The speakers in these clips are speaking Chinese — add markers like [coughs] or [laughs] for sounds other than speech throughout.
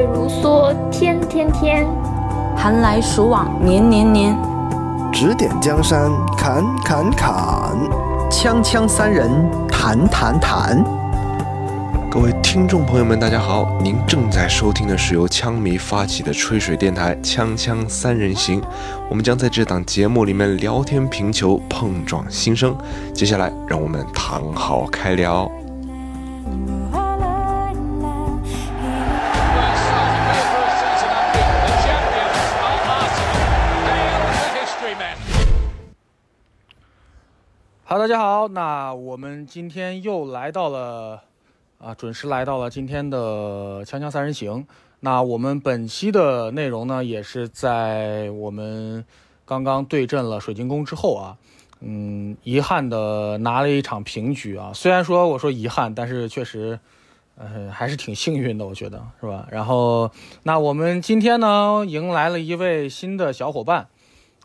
月如梭，天天天；寒来暑往，年年年。指点江山，砍砍砍；锵锵三人，谈谈谈。各位听众朋友们，大家好，您正在收听的是由枪迷发起的吹水电台《锵锵三人行》，我们将在这档节目里面聊天评球，碰撞心声。接下来，让我们躺好开聊。大家好，那我们今天又来到了，啊，准时来到了今天的《锵锵三人行》。那我们本期的内容呢，也是在我们刚刚对阵了水晶宫之后啊，嗯，遗憾的拿了一场平局啊。虽然说我说遗憾，但是确实，呃，还是挺幸运的，我觉得是吧？然后，那我们今天呢，迎来了一位新的小伙伴，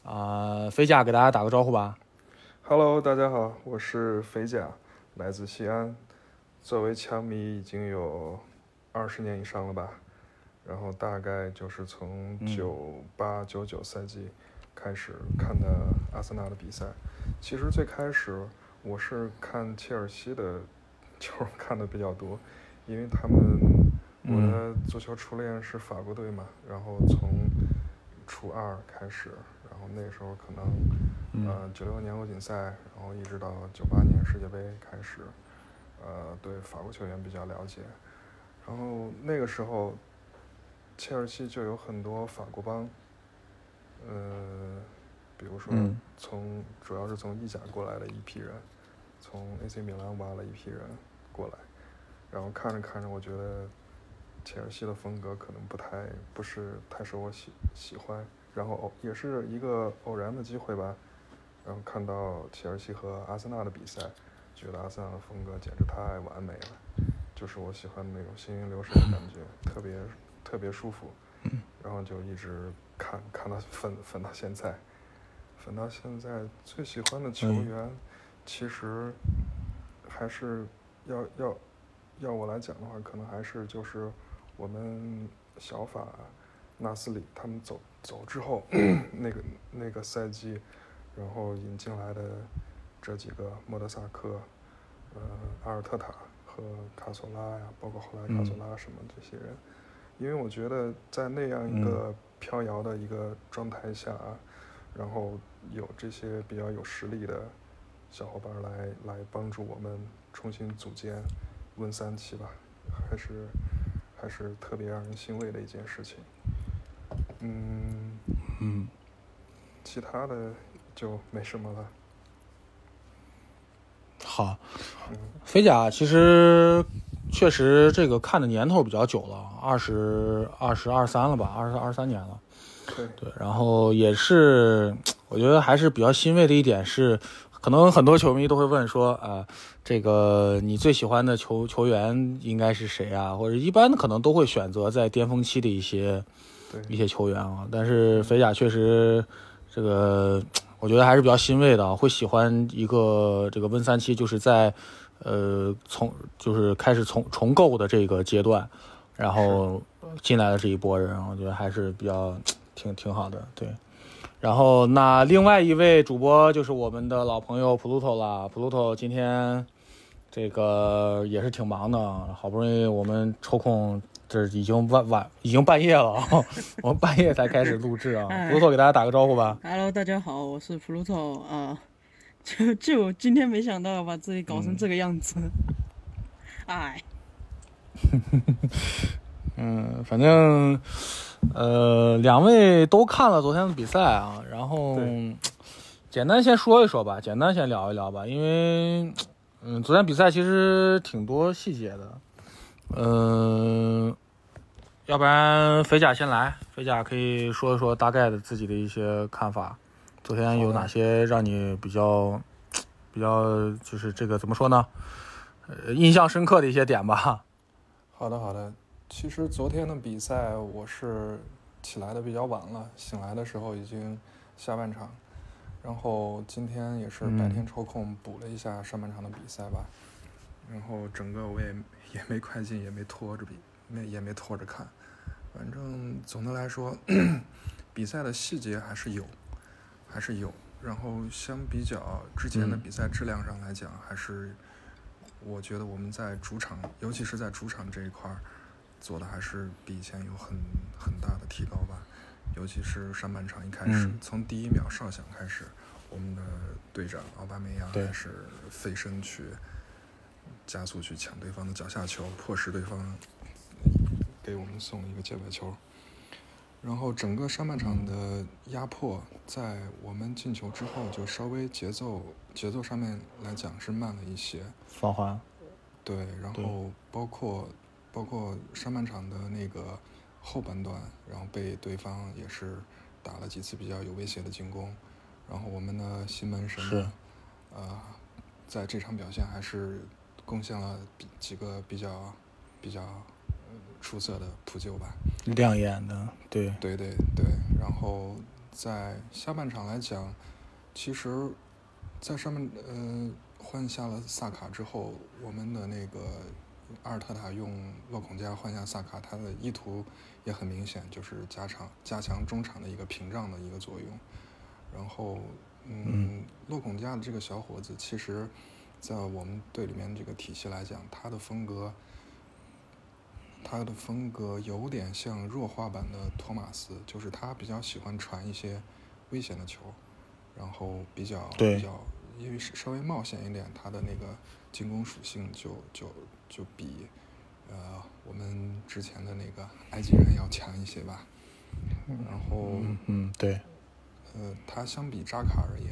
啊，飞甲给大家打个招呼吧。Hello，大家好，我是肥甲，来自西安。作为枪迷已经有二十年以上了吧，然后大概就是从九八九九赛季开始看的阿森纳的比赛。其实最开始我是看切尔西的球看的比较多，因为他们我的足球初恋是法国队嘛，然后从初二开始。那时候可能，呃，九六年欧锦赛，然后一直到九八年世界杯开始，呃，对法国球员比较了解。然后那个时候，切尔西就有很多法国帮，呃，比如说从主要是从意甲过来的一批人，从 AC 米兰挖了一批人过来，然后看着看着，我觉得切尔西的风格可能不太不是太受我喜喜欢。然后偶也是一个偶然的机会吧，然后看到切尔西和阿森纳的比赛，觉得阿森纳的风格简直太完美了，就是我喜欢的那种行云流水的感觉，特别特别舒服。然后就一直看看到粉粉到现在，粉到现在最喜欢的球员，其实还是要要要我来讲的话，可能还是就是我们小法。纳斯里他们走走之后，[clears throat] 那个那个赛季，然后引进来的这几个莫德萨克、呃阿尔特塔和卡索拉呀，包括后来卡索拉什么这些人，因为我觉得在那样一个飘摇的一个状态下，然后有这些比较有实力的小伙伴来来帮助我们重新组建温三期吧，还是还是特别让人欣慰的一件事情。嗯嗯，其他的就没什么了。好，飞甲其实确实这个看的年头比较久了，二十二十二三了吧，二十二三年了。对对，然后也是，我觉得还是比较欣慰的一点是，可能很多球迷都会问说，啊，这个你最喜欢的球球员应该是谁啊？或者一般可能都会选择在巅峰期的一些。一些球员啊，但是肥甲确实，这个我觉得还是比较欣慰的，会喜欢一个这个温三七，就是在，呃，从就是开始从重构的这个阶段，然后进来的这一波人，我觉得还是比较挺挺好的，对。然后那另外一位主播就是我们的老朋友普鲁托了，普鲁托今天这个也是挺忙的，好不容易我们抽空。这已经晚晚，已经半夜了啊！[laughs] 我们半夜才开始录制啊。普鲁托给大家打个招呼吧。Hello，大家好，我是普鲁托啊。就就今天没想到把自己搞成这个样子，哎。[laughs] 嗯，反正呃，两位都看了昨天的比赛啊，然后简单先说一说吧，简单先聊一聊吧，因为嗯，昨天比赛其实挺多细节的。嗯，要不然肥甲先来，肥甲可以说一说大概的自己的一些看法。昨天有哪些让你比较比较就是这个怎么说呢？呃，印象深刻的一些点吧。好的，好的。其实昨天的比赛我是起来的比较晚了，醒来的时候已经下半场，然后今天也是白天抽空补了一下上半场的比赛吧。然后整个我也也没快进，也没拖着比，没也没拖着看，反正总的来说，比赛的细节还是有，还是有。然后相比较之前的比赛质量上来讲，还是我觉得我们在主场，尤其是在主场这一块儿做的还是比以前有很很大的提高吧。尤其是上半场一开始，从第一秒哨响开始，我们的队长奥巴梅扬开始飞身去加速去抢对方的脚下球，迫使对方给我们送一个界外球。然后整个上半场的压迫，在我们进球之后，就稍微节奏节奏上面来讲是慢了一些，放缓。对，然后包括包括上半场的那个后半段，然后被对方也是打了几次比较有威胁的进攻，然后我们的新门神，呃，在这场表现还是贡献了几个比较比较。出色的扑救吧，亮眼的，对，对对对。然后在下半场来讲，其实，在上面呃换下了萨卡之后，我们的那个阿尔特塔用洛孔加换下萨卡，他的意图也很明显，就是加强加强中场的一个屏障的一个作用。然后，嗯，洛孔加的这个小伙子，其实，在我们队里面这个体系来讲，他的风格。他的风格有点像弱化版的托马斯，就是他比较喜欢传一些危险的球，然后比较比较，因为稍微冒险一点，他的那个进攻属性就就就比呃我们之前的那个埃及人要强一些吧。然后嗯对，呃他相比扎卡而言，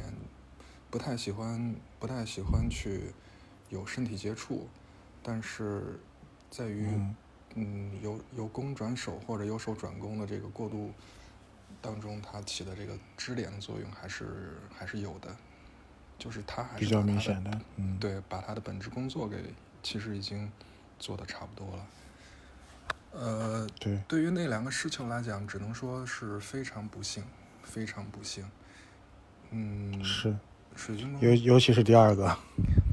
不太喜欢不太喜欢去有身体接触，但是在于。嗯，由由攻转守或者由守转攻的这个过渡当中，它起的这个支点的作用还是还是有的，就是它还是比较明显的，嗯，对，把他的本职工作给其实已经做的差不多了。呃，对，对于那两个失球来讲，只能说是非常不幸，非常不幸。嗯，是，水晶宫，尤尤其是第二个，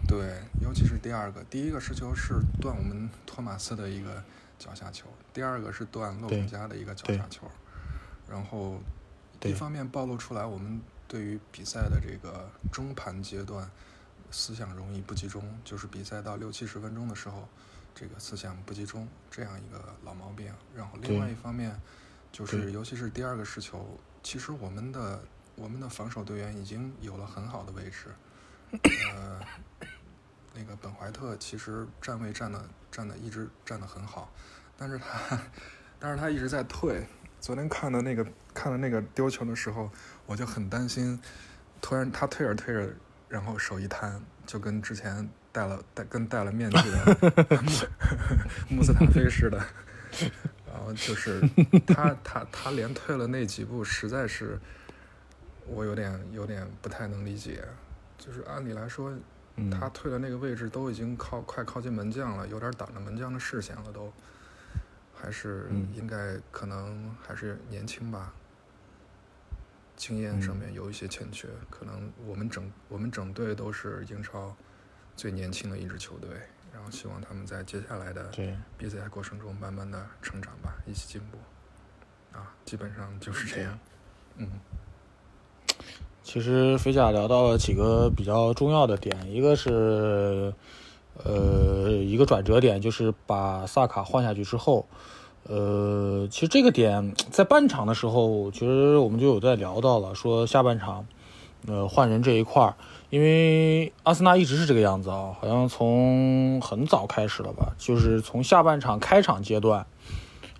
对，尤其是第二个，第一个失球是断我们托马斯的一个。脚下球，第二个是断洛孔加的一个脚下球，然后一方面暴露出来我们对于比赛的这个中盘阶段思想容易不集中，就是比赛到六七十分钟的时候，这个思想不集中这样一个老毛病。然后另外一方面就是尤其是第二个失球，其实我们的我们的防守队员已经有了很好的位置，呃，那个本怀特其实站位站的站的一直站的很好。但是他，[laughs] 但是他一直在退。昨天看的那个看的那个丢球的时候，我就很担心，突然他退着退着，然后手一摊，就跟之前戴了戴跟戴了面具的 [laughs] [laughs] 穆斯塔菲似的。然后就是他他他连退了那几步，实在是我有点有点不太能理解。就是按理来说，他退的那个位置都已经靠快靠近门将了，有点挡着门将的视线了都。还是应该可能还是年轻吧，经验上面有一些欠缺。可能我们整我们整队都是英超最年轻的一支球队，然后希望他们在接下来的比赛过程中慢慢的成长吧，一起进步。啊，基本上就是这样。嗯，其实飞甲聊到了几个比较重要的点，一个是。呃，一个转折点就是把萨卡换下去之后，呃，其实这个点在半场的时候，其实我们就有在聊到了，说下半场，呃，换人这一块儿，因为阿森纳一直是这个样子啊，好像从很早开始了吧，就是从下半场开场阶段，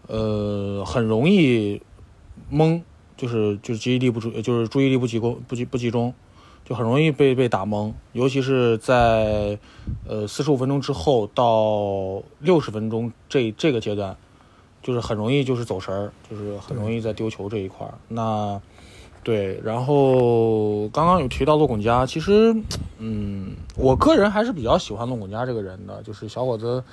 呃，很容易懵，就是就是注意力不注，就是注意力不集中，不集不集中。就很容易被被打懵，尤其是在呃四十五分钟之后到六十分钟这这个阶段，就是很容易就是走神儿，就是很容易在丢球这一块儿。那对，然后刚刚有提到洛孔加，其实嗯，我个人还是比较喜欢洛孔加这个人的，就是小伙子，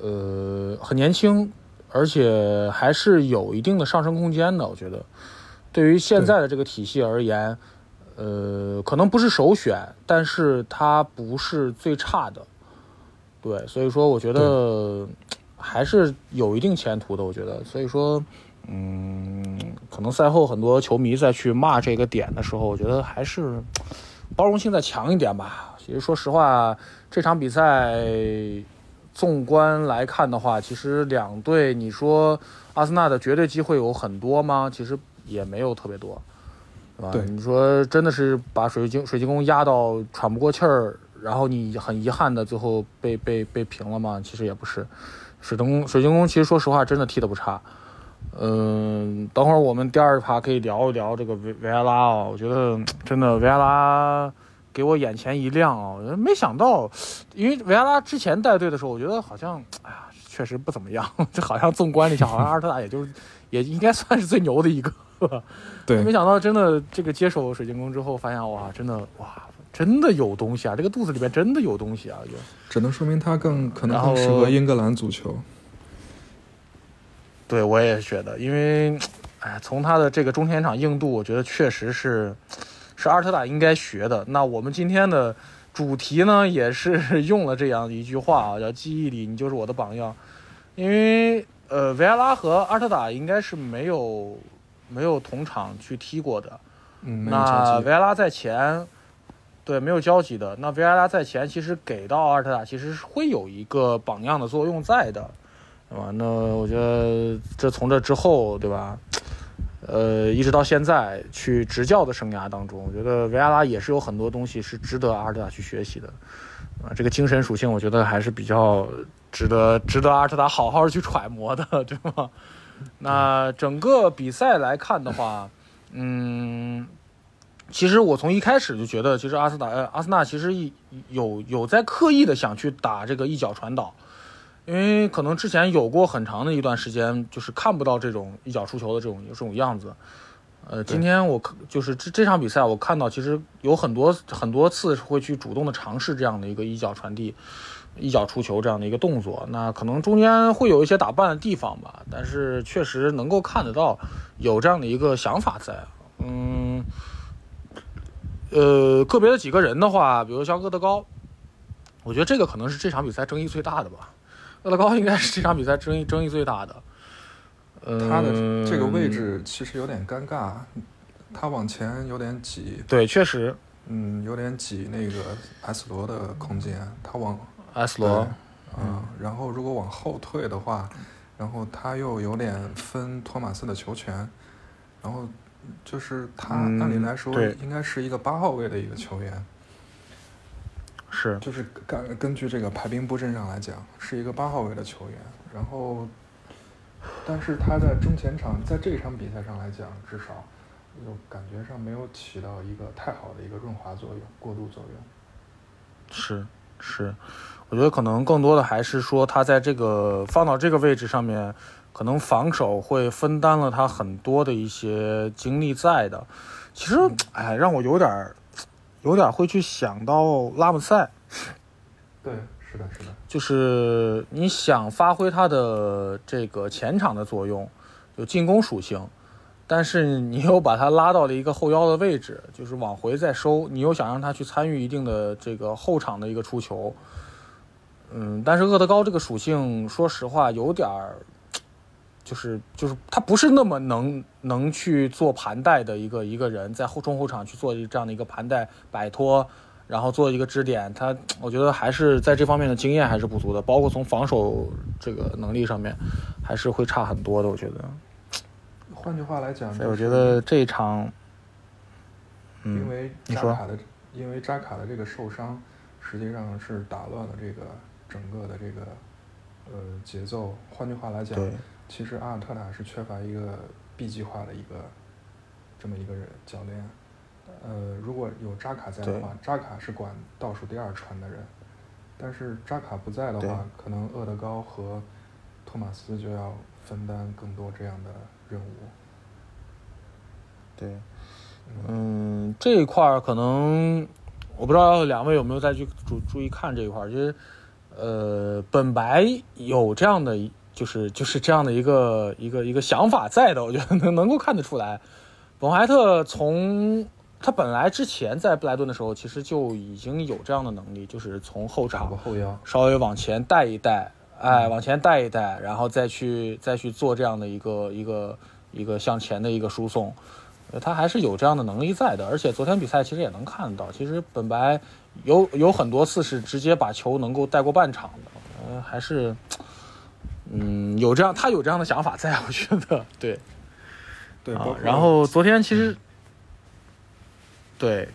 呃，很年轻，而且还是有一定的上升空间的。我觉得，对于现在的这个体系而言。呃，可能不是首选，但是它不是最差的，对，所以说我觉得还是有一定前途的。我觉得，所以说，嗯，可能赛后很多球迷再去骂这个点的时候，我觉得还是包容性再强一点吧。其实说实话，这场比赛纵观来看的话，其实两队你说阿森纳的绝对机会有很多吗？其实也没有特别多，对吧？对你说真的是把水晶水晶宫压到喘不过气儿，然后你很遗憾的最后被被被平了吗？其实也不是。水晶宫水晶宫其实说实话真的踢的不差。嗯，等会儿我们第二趴可以聊一聊这个维维埃拉啊、我觉得真的维埃拉给我眼前一亮啊、没想到，因为维埃拉之前带队的时候，我觉得好像哎呀确实不怎么样，[laughs] 这好像纵观了一下，好像阿尔特塔也就是也应该算是最牛的一个。[laughs] 对没想到真的这个接手水晶宫之后，发现哇，真的哇，真的有东西啊！这个肚子里面真的有东西啊！就只能说明他更可能更适合英格兰足球。对我也觉得，因为 [tsk] 哎，从他的这个中前场硬度，我觉得确实是是阿尔特塔应该学的。那我们今天的主题呢，也是用了这样一句话啊，叫“记忆里你就是我的榜样”，因为呃，维埃拉和阿尔特塔应该是没有没有同场去踢过的。嗯，那维埃拉在前，对，没有交集的。那维埃拉在前，其实给到阿尔特塔，其实是会有一个榜样的作用在的，对吧？那我觉得这从这之后，对吧？呃，一直到现在去执教的生涯当中，我觉得维埃拉也是有很多东西是值得阿尔特塔去学习的，啊，这个精神属性，我觉得还是比较值得值得阿尔特塔好好去揣摩的，对吧？那整个比赛来看的话，嗯，其实我从一开始就觉得，其实阿斯达呃阿森纳其实一有有在刻意的想去打这个一脚传导，因为可能之前有过很长的一段时间，就是看不到这种一脚出球的这种这种样子。呃，今天我看就是这这场比赛，我看到其实有很多很多次会去主动的尝试这样的一个一脚传递、一脚出球这样的一个动作。那可能中间会有一些打扮的地方吧，但是确实能够看得到有这样的一个想法在。嗯，呃，个别的几个人的话，比如像厄德高，我觉得这个可能是这场比赛争议最大的吧。厄德高应该是这场比赛争议争议最大的。呃，他的这个位置其实有点尴尬，他往前有点挤，对，确实嗯，有点挤那个 S 罗的空间，他往，S 罗，嗯，然后如果往后退的话，然后他又有点分托马斯的球权，然后就是他嗯按理来说应该是一个八号位的一个球员，是就是根根据这个排兵布阵上来讲，是一个八号位的球员。然后，但是他在中前场，在这场比赛上来讲，至少就感觉上没有起到一个太好的一个润滑作用、过渡作用。是是，我觉得可能更多的还是说他在这个放到这个位置上面，可能防守会分担了他很多的一些精力在的。其实，哎，让我有点儿有点儿会去想到拉姆塞，[laughs] 对，是的，是的，就是你想发挥他的这个前场的作用，有进攻属性，但是你又把他拉到了一个后腰的位置，就是往回再收，你又想让他去参与一定的这个后场的一个出球。嗯，但是厄德高这个属性，说实话有点儿，就是就是他不是那么能能去做盘带的一个一个人，在后中后场去做这样的一个盘带摆脱，然后做一个支点，他我觉得还是在这方面的经验还是不足的，包括从防守这个能力上面，还是会差很多的。我觉得，换句话来讲，所以我觉得这一场，嗯，因为扎卡的，因为扎卡的这个受伤，实际上是打乱了这个整个的这个呃节奏。换句话来讲，其实阿尔特塔是缺乏一个 B 计划的一个这么一个人教练。呃，如果有扎卡在的话，扎卡是管倒数第二传的人，但是扎卡不在的话，可能厄德高和托马斯就要分担更多这样的任务。对，嗯，这一块儿可能我不知道两位有没有再去注注意看这一块儿，就是呃，本白有这样的，就是就是这样的一个一个一个想法在的，我觉得能能够看得出来，本怀特从他本来之前在布莱顿的时候，其实就已经有这样的能力，就是从后场后腰，稍微往前带一带，哎，往前带一带，然后再去再去做这样的一个一个一个向前的一个输送，呃他还是有这样的能力在的。而且昨天比赛其实也能看到，其实本白有有很多次是直接把球能够带过半场的，呃，还是嗯有这样他有这样的想法在，我觉得。[laughs] 对。对，啊，然后昨天其实，对，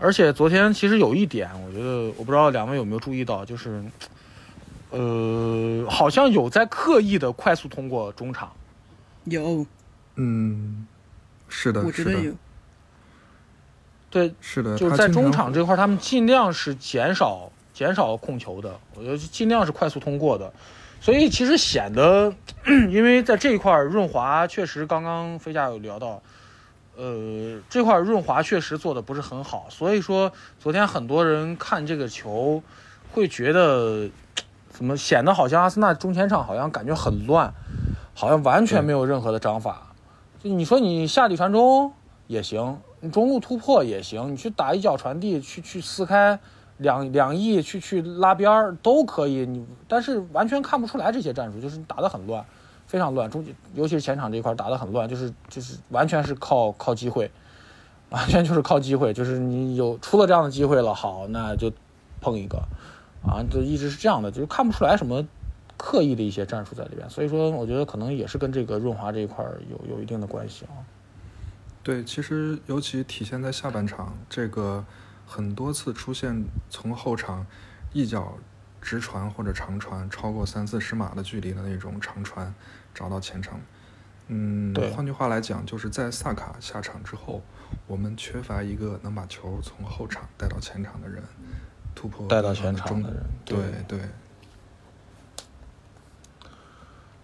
而且昨天其实有一点，我觉得我不知道两位有没有注意到，就是，呃，好像有在刻意的快速通过中场，有，嗯，是的，是的，我觉得有。对，是的，就是在中场这块，他们尽量是减少减少控球的，我觉得尽量是快速通过的，所以其实显得，[clears throat] 因为在这一块儿润滑确实刚刚飞甲有聊到，呃，这块儿润滑确实做的不是很好，所以说昨天很多人看这个球会觉得，怎么显得好像阿森纳中前场好像感觉很乱，好像完全没有任何的章法。就你说你下底传中也行，你中路突破也行，你去打一脚传递，去去撕开两两翼，去去拉边儿都可以。你但是完全看不出来这些战术，就是你打得很乱，非常乱。中尤其是前场这一块打得很乱，就是就是完全是靠靠机会，完全就是靠机会，就是你有出了这样的机会了，好，那就碰一个，啊，就一直是这样的，就是看不出来什么刻意的一些战术在里边。所以说，我觉得可能也是跟这个润滑这一块有有一定的关系啊。对，其实尤其体现在下半场，这个很多次出现从后场一脚直传或者长传超过三四十码的距离的那种长传找到前场。嗯对，换句话来讲，就是在萨卡下场之后，我们缺乏一个能把球从后场带到前场的人，突破带到前场的人对对对，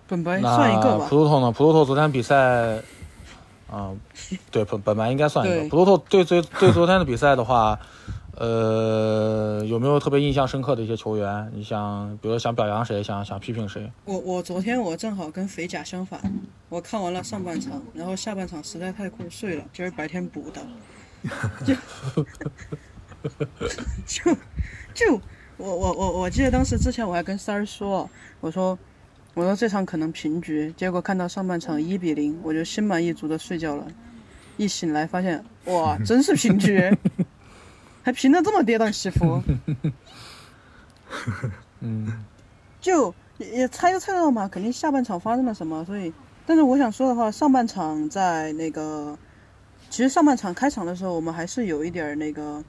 本白那算一个吧普。鲁托呢？普鲁托昨天比赛，啊、对本本来应该算一个。普鲁托对对对昨天的比赛的话，呃，有没有特别印象深刻的一些球员？你想，比如说想表扬谁，想想批评谁？我我昨天我正好跟肥甲相反，我看完了上半场，然后下半场实在太困睡了，今儿白天补的，就 [laughs] [laughs] 就就我我我我记得当时之前我还跟三儿说，我说我说这场可能平局，结果看到上半场一比零，我就心满意足的睡觉了，一醒来发现哇，真是平局，[laughs] 还平的这么跌宕起伏。[laughs] 嗯，就也也猜都猜得到嘛，肯定下半场发生了什么，所以，但是我想说的话，上半场在那个，其实上半场开场的时候，我们还是有一点儿那个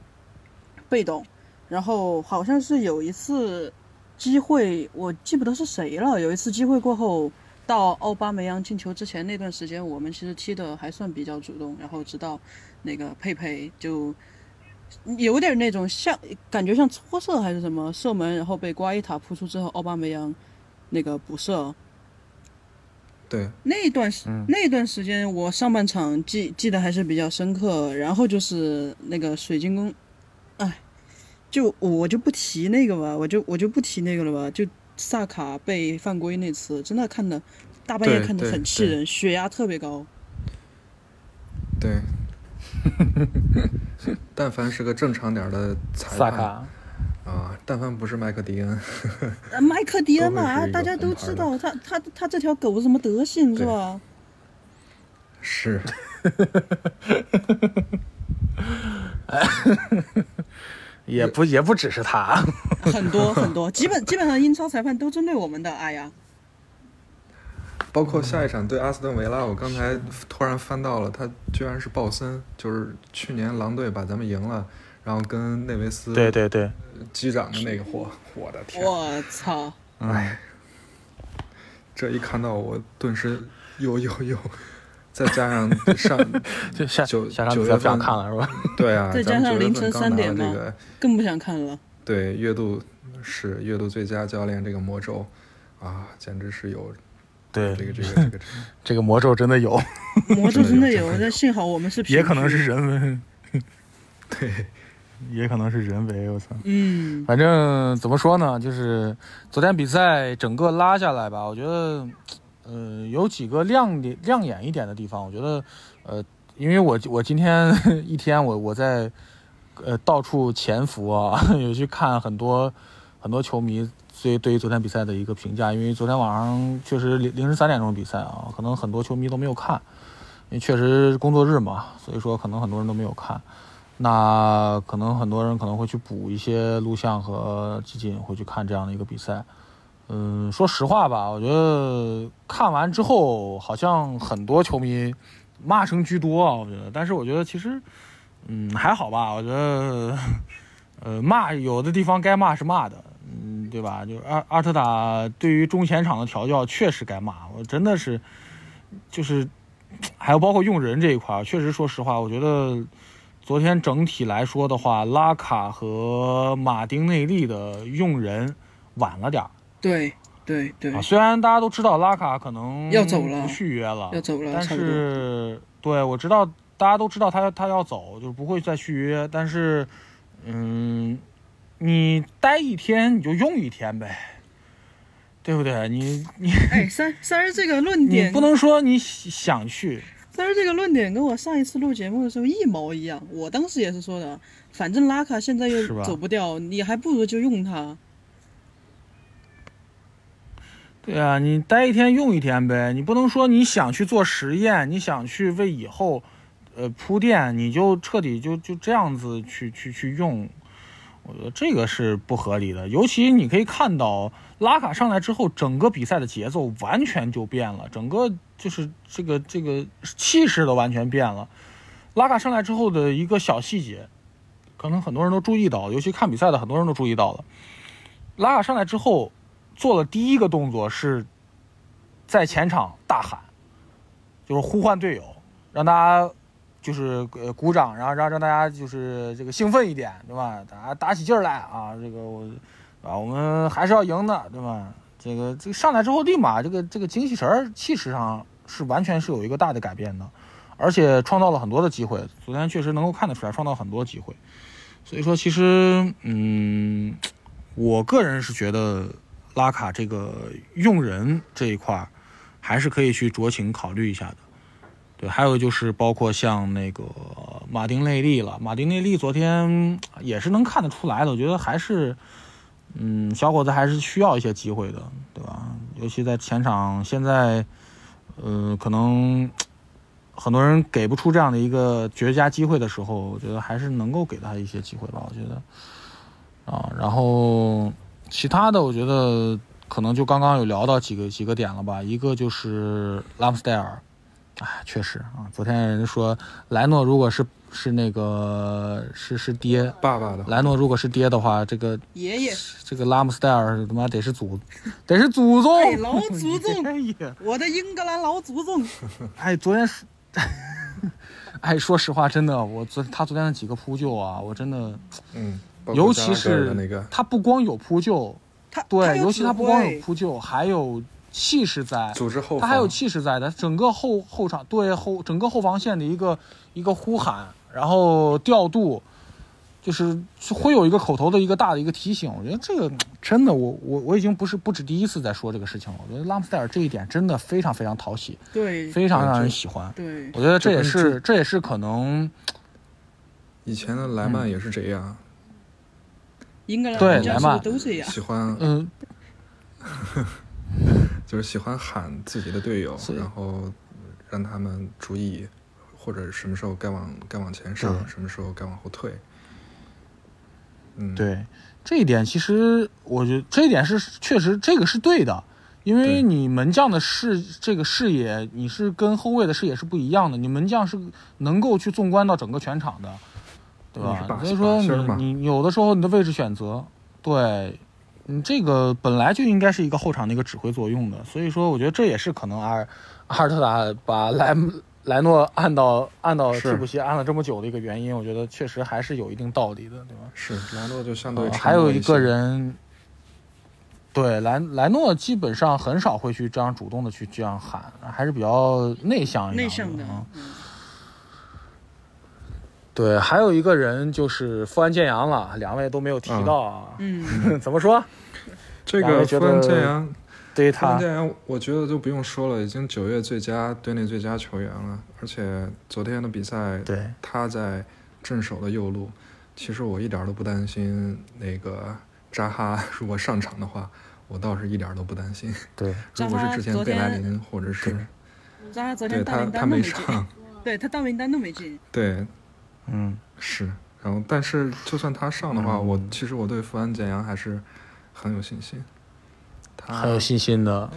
被动，然后好像是有一次机会，我记不得是谁了，有一次机会过后，到奥巴梅扬进球之前那段时间，我们其实踢的还算比较主动，然后直到那个佩佩就。有点那种像感觉像搓射还是什么射门，然后被瓜伊塔扑出之后，奥巴梅扬那个补射。对，那一段时、嗯那段时间，我上半场记记得还是比较深刻。然后就是那个水晶宫，哎，就我就不提那个吧，我就我就不提那个了吧。就萨卡被犯规那次，真的看的大半夜看的很气人，血压特别高。对，[laughs] 但凡是个正常点的裁判萨卡，啊，但凡不是麦克迪恩，呃，麦克迪 [laughs] 恩嘛，大家都知道他他他这条狗什么德行是吧？是 [laughs] 也不也不只是他。[laughs] 很多很多，基本基本上英超裁判都针对我们的。哎呀，包括下一场对阿斯顿维拉，我刚才突然翻到了，他居然是鲍森，就是去年狼队把咱们赢了，然后跟内维斯对对对，击掌的那个货，我的天！我操！哎，这一看到我顿时又又又，再加上 [laughs] 上就下九下场九月份不想看了是吧？[laughs] 对啊，再加上凌晨三点这个更不想看了。对月度是月度最佳教练这个魔咒啊，简直是有对这个这个这个这个这个魔咒真的有，[laughs] 魔咒真的有，真的有但幸好我们是也可能是人为，对也可能是人为。我操！嗯，反正怎么说呢，就是昨天比赛整个拉下来吧，我觉得，呃，有几个亮点、亮眼一点的地方。我觉得，呃，因为我我今天 [laughs] 一天我我在呃到处潜伏啊，[laughs] 有去看很多很多球迷对对于昨天比赛的一个评价，因为昨天晚上确实凌凌晨三点钟比赛啊，可能很多球迷都没有看，因为确实工作日嘛，所以说可能很多人都没有看。那可能很多人可能会去补一些录像和集锦，会去看这样的一个比赛。嗯，说实话吧，我觉得看完之后，好像很多球迷骂声居多啊。我觉得，但是我觉得其实，嗯，还好吧。我觉得，呃，骂有的地方该骂是骂的，嗯，对吧？就阿阿特塔对于中前场的调教确实该骂，我真的是，就是还有包括用人这一块，确实说实话，我觉得昨天整体来说的话，拉卡和马丁内利的用人晚了点儿。对对对啊，，虽然大家都知道拉卡可能要走了不续约了，要走了但是对我知道大家都知道他他要走，就是不会再续约。但是，嗯，你待一天你就用一天呗，对不对？你你哎，三三儿这个论你点不能说你想去，三儿这个论点跟我上一次录节目的时候一毛一样，我当时也是说的，反正拉卡现在又走不掉，你还不如就用他。对啊，你待一天用一天呗，你不能说你想去做实验，你想去为以后，呃铺垫，你就彻底就就这样子去去去用，我觉得这个是不合理的。尤其你可以看到拉卡上来之后，整个比赛的节奏完全就变了，整个就是这个这个气势都完全变了。拉卡上来之后的一个小细节，可能很多人都注意到，尤其看比赛的很多人都注意到了。拉卡上来之后，做了第一个动作是在前场大喊，就是呼唤队友，让大家就是呃鼓掌，然后让让大家就是这个兴奋一点，对吧？大家打起劲儿来啊！这个我啊，我们还是要赢的，对吧？这个这个上来之后，立马这个这个精气神儿、气势上是完全是有一个大的改变的，而且创造了很多的机会。昨天确实能够看得出来，创造很多机会。所以说，其实嗯，我个人是觉得拉卡这个用人这一块儿，还是可以去酌情考虑一下的。对，还有就是包括像那个马丁内利了，马丁内利昨天也是能看得出来的，我觉得还是，嗯，小伙子还是需要一些机会的，对吧？尤其在前场，现在，呃，可能很多人给不出这样的一个绝佳机会的时候，我觉得还是能够给他一些机会吧。我觉得，啊，然后其他的，我觉得可能就刚刚有聊到几个几个点了吧。一个就是拉姆斯戴尔，哎，确实啊，昨天人说莱诺如果是是那个是是爹，爸爸的。莱诺如果是爹的话，这个爷爷，这个拉姆斯戴尔他妈得是祖，得是祖宗，哎老祖宗。哎呀，我的英格兰老祖宗，[laughs] 哎，昨天是，[laughs] 哎，说实话，真的，我昨他昨天的几个扑救啊，我真的，嗯，尤其是的那个，他不光有扑救，他他对，尤其他不光有扑救，还有气势在，组织后，他还有气势在的，整个后后场对后整个后防线的一个一个呼喊，然后调度，就是会有一个口头的一个大的一个提醒。我觉得这个真的，我我我已经不是不止第一次在说这个事情了。我觉得拉姆斯戴尔这一点真的非常非常讨喜，对非常让人喜欢。对我觉得这也是这也是可能以前的莱曼也是这样，英格兰对人家是莱曼都这样，喜欢嗯。[laughs] 就是喜欢喊自己的队友，然后让他们注意，或者什么时候该往该往前上，什么时候该往后退。嗯，，对这一点，其实我觉得这一点是确实这个是对的，因为你门将的视这个视野，你是跟后卫的视野是不一样的，你门将是能够去纵观到整个全场的，对吧？所以说你你有的时候你的位置选择，对你这个本来就应该是一个后场的一个指挥作用的，所以说我觉得这也是可能阿尔阿尔特塔把莱莱诺按到按到替补席按了这么久的一个原因，我觉得确实还是有一定道理的，对吧？是莱诺就相对呃还有一个，人，对莱莱诺基本上很少会去这样主动的去这样喊，还是比较内向一点内向的对，还有一个人就是富安健洋了，两位都没有提到啊。嗯，[laughs] 怎么说？[laughs] 这个富安得健洋，对于富安他，健洋，我觉得就不用说了，已经九月最佳队内最佳球员了，而且昨天的比赛，对他在镇守的右路，其实我一点都不担心那个扎哈如果上场的话，我倒是一点都不担心。对，[laughs] 如果是之前昨天贝莱林或者是扎哈昨对天他他没上，对他大名单都没进。对嗯，是，然后但是就算他上的话，嗯我其实我对福安健洋还是很有信心。他很有信心的。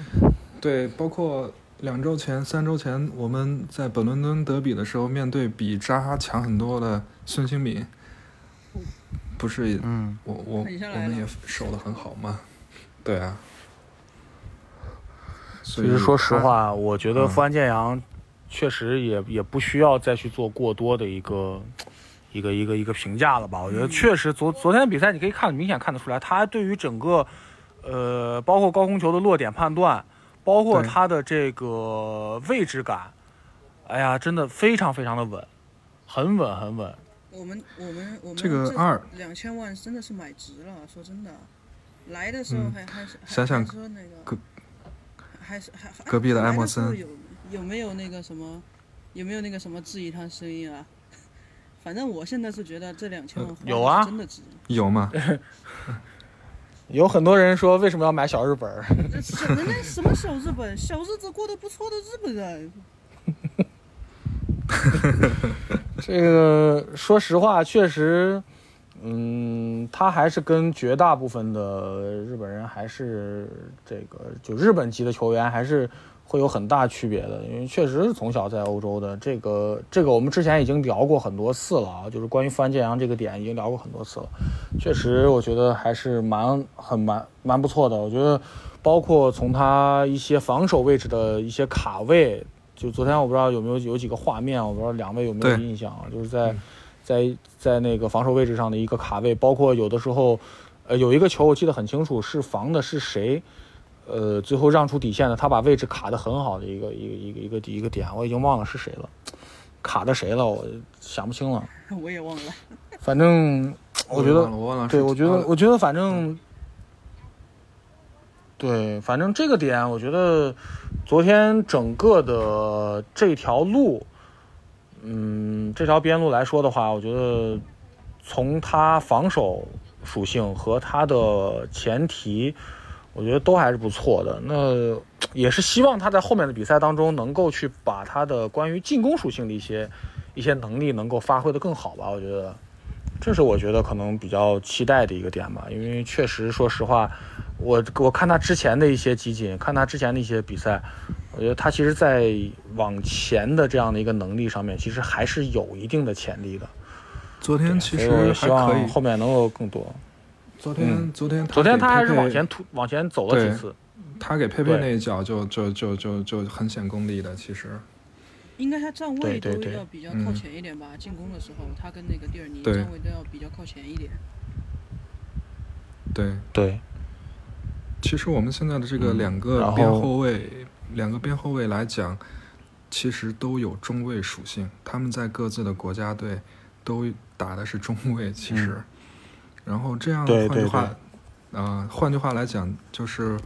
对，包括两周前、三周前我们在本伦敦德比的时候，面对比扎哈强很多的孙兴敏，不是嗯，我我我们也守的很好嘛？对啊。所其以实说实，话，我觉得嗯富安健洋确实也也不需要再去做过多的一个一个一个一个评价了吧？我觉得确实昨昨天的比赛你可以看明显看得出来，他对于整个呃包括高空球的落点判断，包括他的这个位置感，哎呀，真的非常非常的稳，很稳很稳。我们我们我们这个二两千万真的是买值了，说真的，来的时候嗯还、还是想想还说那个隔还是还还隔壁的来埃莫森有有没有那个什么有没有那个什么质疑他的声音啊？[laughs] 反正我现在是觉得这两千万花有啊真的值。有吗？[laughs] 有很多人说为什么要买小日本儿？这什么那什么小日本，小日子过得不错的日本人，[laughs] 这个说实话，确实，嗯，他还是跟绝大部分的日本人还是这个就日本籍的球员还是会有很大区别的，因为确实是从小在欧洲的。这个这个我们之前已经聊过很多次了啊，就是关于范建阳这个点已经聊过很多次了。确实，我觉得还是蛮很蛮蛮不错的。我觉得包括从他一些防守位置的一些卡位。就昨天我不知道有没有有几个画面，我不知道两位有没有印象啊？就是在在在那个防守位置上的一个卡位，包括有的时候，呃，有一个球我记得很清楚，是防的是谁，呃，最后让出底线的，他把位置卡的很好的一个一个一个一个一个点，我已经忘了是谁了，卡的谁了，我想不清了。我也忘了。反正我觉得我忘了对，我觉得，我觉得反正，对，反正这个点，我觉得昨天整个的这条路，嗯，这条边路来说的话，我觉得从他防守属性和他的前提，我觉得都还是不错的。那也是希望他在后面的比赛当中能够去把他的关于进攻属性的一些一些能力能够发挥的更好吧。我觉得。这是我觉得可能比较期待的一个点吧，因为确实，说实话，我我看他之前的一些集锦，看他之前的一些比赛，我觉得他其实在往前的这样的一个能力上面，其实还是有一定的潜力的。昨天其实还可望以。后面能够更多。昨天嗯昨天昨天他还是往前突往前走了几次，他给佩佩那一脚就就就就就很显功力的，其实应该他站位都要比较靠嗯前一点吧，进攻的时候他跟那个蒂尔尼站位都要比较靠前一点。对。对，其实我们现在的这个嗯两个边后后卫，两个边后卫来讲，其实都有中卫属性。他们在各自的国家队都打的是中卫，其实。嗯然后这样对对换句话，呃，换句话来讲，就是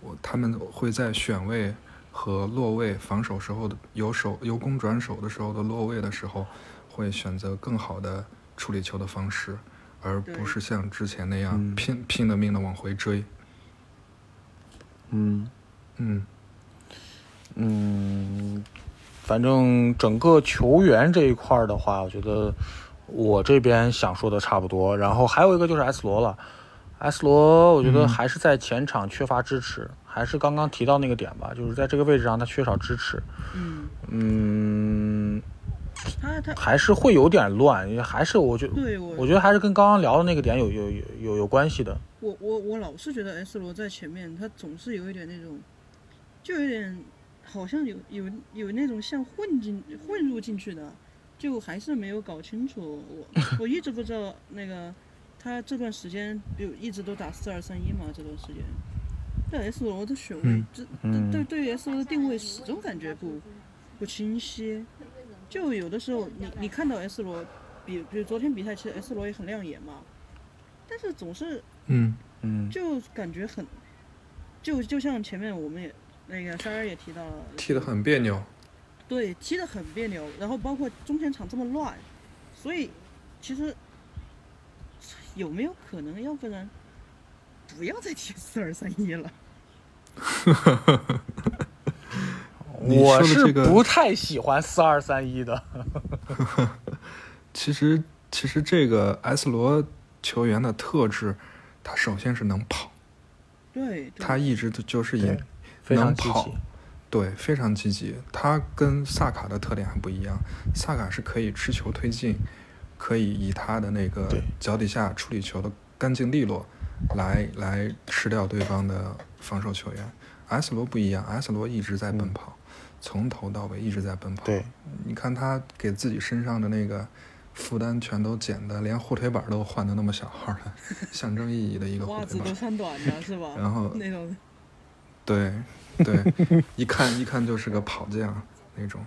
我他们会在选位和落位、防守时候的由守由攻转守的时候的落位的时候，会选择更好的处理球的方式，而不是像之前那样嗯拼拼了命的往回追。嗯嗯。嗯，反正整个球员这一块的话，我觉得我这边想说的差不多。然后还有一个就是 S 罗了，S 罗我觉得嗯还是在前场缺乏支持，还是刚刚提到那个点吧，就是在这个位置上他缺少支持。嗯，嗯，他他还是会有点乱，还是我觉得，对我我觉得还是跟刚刚聊的那个点有有有有有关系的。我我我老是觉得 S 罗在前面，他总是有一点那种，就有点好像有有有那种像混进混入进去的，就还是没有搞清楚。[laughs] 我我一直不知道那个他这段时间就一直都打四二三一嘛，这段时间。对 S 罗的选位，嗯这嗯对对于 S 罗的定位始终感觉不不清晰。就有的时候你你看到 S 罗，比比如昨天比赛，其实 S 罗也很亮眼嘛，但是总是嗯嗯就感觉很，就就像前面我们也那个三儿也提到了，踢得很别扭。对，踢得很别扭，然后包括中前场这么乱，所以其实有没有可能，要不然不要再踢四二三一了。[laughs] 你我是不太喜欢四二三一的。[laughs] 其实其实这个 S 罗球员的特质，他首先是能跑，对，对他一直都就是以对非常积能跑极，对，非常积极。他跟萨卡的特点还不一样，萨卡是可以持球推进，可以以他的那个脚底下处理球的干净利落，来来吃掉对方的防守球员。S 罗不一样，S 罗一直在奔跑，从头到尾一直在奔跑。你看他给自己身上的那个负担全都减的，连护腿板都换的那么小号了，[laughs] 象征意义的一个护腿板袜子都。穿短的是吧？然后那种对对，一看一看就是个跑将那种，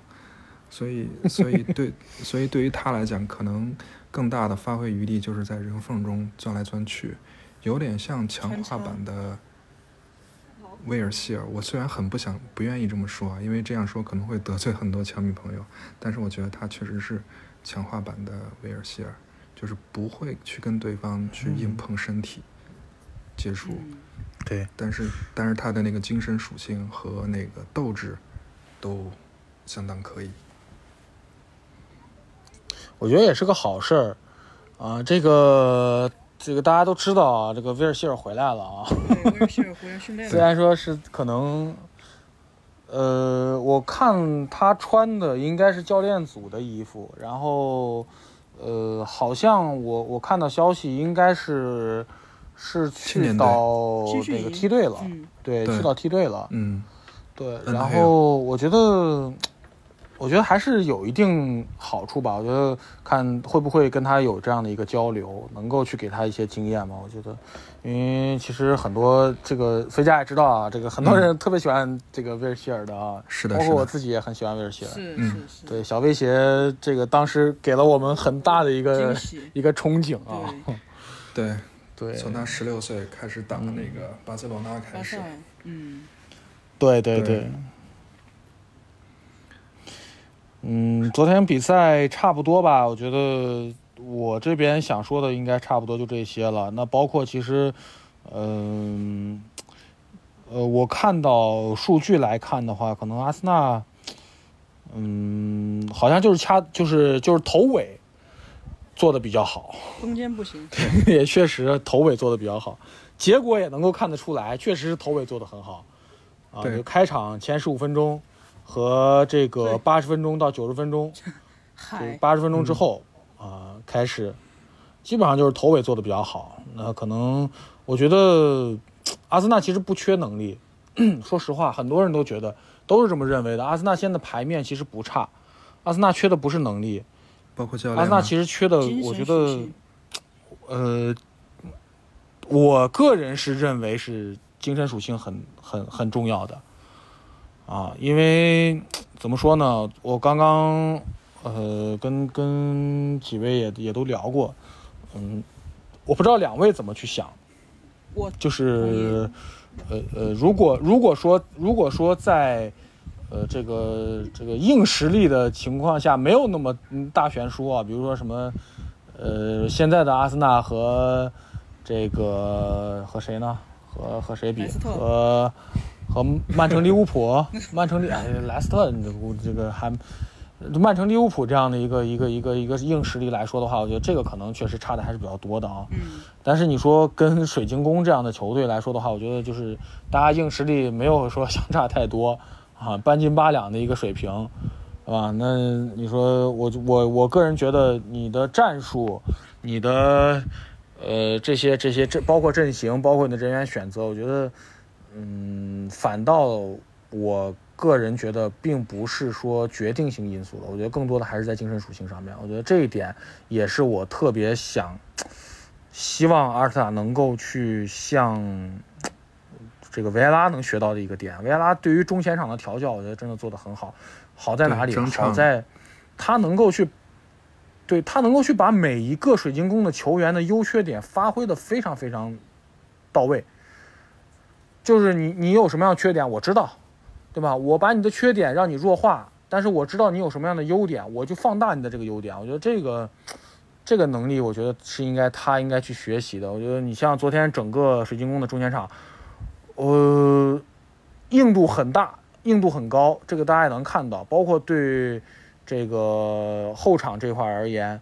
所以所以对所以对于他来讲，可能更大的发挥余地就是在人缝中钻来钻去，有点像强化版的威尔希尔。我虽然很不想不愿意这么说啊，因为这样说可能会得罪很多球迷朋友，但是我觉得他确实是强化版的威尔希尔，就是不会去跟对方去硬碰身体接触。嗯对，但是但是他的那个精神属性和那个斗志都相当可以。我觉得也是个好事儿啊。这个这个大家都知道啊，这个威尔希尔回来了啊。对，威尔希尔回来训练 [laughs] 虽。然说是可能，呃，我看他穿的应该是教练组的衣服，然后，呃，好像我我看到消息应该是是去年到那个梯队了，嗯，对，去到梯队了，嗯，对，嗯然后我觉得，我觉得还是有一定好处吧。我觉得看会不会跟他有这样的一个交流，能够去给他一些经验嘛。我觉得，因为其实很多这个飞家也知道啊，这个很多人特别喜欢这个威尔希尔的啊，嗯是的包括我自己也很喜欢威尔希尔。是嗯。是是，对，小威胁这个当时给了我们很大的一个一个憧憬啊。对，对，从他十六岁开始打那个巴塞罗那开始，，嗯，对对对对。嗯，昨天比赛差不多吧，我觉得我这边想说的应该差不多就这些了。那包括其实，嗯、呃，我看到数据来看的话，可能阿森纳，嗯，好像就是掐，就是就是头尾做的比较好。中间不行。[laughs] 也确实头尾做的比较好，结果也能够看得出来，确实是头尾做的很好。啊，就开场前十五分钟和这个对八十分钟到九十分钟，[laughs] 八十分钟之后啊、开始，基本上就是头尾做的比较好。那可能我觉得 [tsk] 阿森纳其实不缺能力，[clears throat] 说实话，很多人都觉得都是这么认为的。阿森纳现在牌面其实不差，阿森纳缺的不是能力，包括教练嘛。阿森纳其实缺的，我觉得呃，我个人是认为是精神属性很很很重要的啊，因为怎么说呢，我刚刚呃跟跟几位也也都聊过，嗯，我不知道两位怎么去想，我就是呃呃，如果如果说如果说在呃这个这个硬实力的情况下没有那么嗯大悬殊啊，比如说什么呃现在的阿森纳和这个和谁呢？和和谁比和和曼城利物浦，[laughs] 曼城利哎莱斯特，这个这个还。曼城利物浦这样的一个一个一个一个硬实力来说的话，我觉得这个可能确实差的还是比较多的啊。嗯，但是你说跟水晶宫这样的球队来说的话，我觉得就是大家硬实力没有说相差太多啊，半斤八两的一个水平，是吧？那你说我我我个人觉得你的战术，你的呃这些这些这包括阵型，包括你的人员选择，我觉得嗯，反倒我个人觉得并不是说决定性因素了，我觉得更多的还是在精神属性上面。我觉得这一点也是我特别想。希望阿尔塔能够去向这个维埃拉能学到的一个点。维埃拉对于中前场的调教，我觉得真的做得很好。好在哪里？好在他能够去，对他能够去把每一个水晶宫的球员的优缺点发挥的非常非常到位。就是你你有什么样的缺点，我知道，对吧？我把你的缺点让你弱化，但是我知道你有什么样的优点，我就放大你的这个优点。我觉得这个这个能力，我觉得是应该他应该去学习的。我觉得你像昨天整个水晶宫的中前场，呃，硬度很大，硬度很高，这个大家也能看到。包括对这个后场这块而言，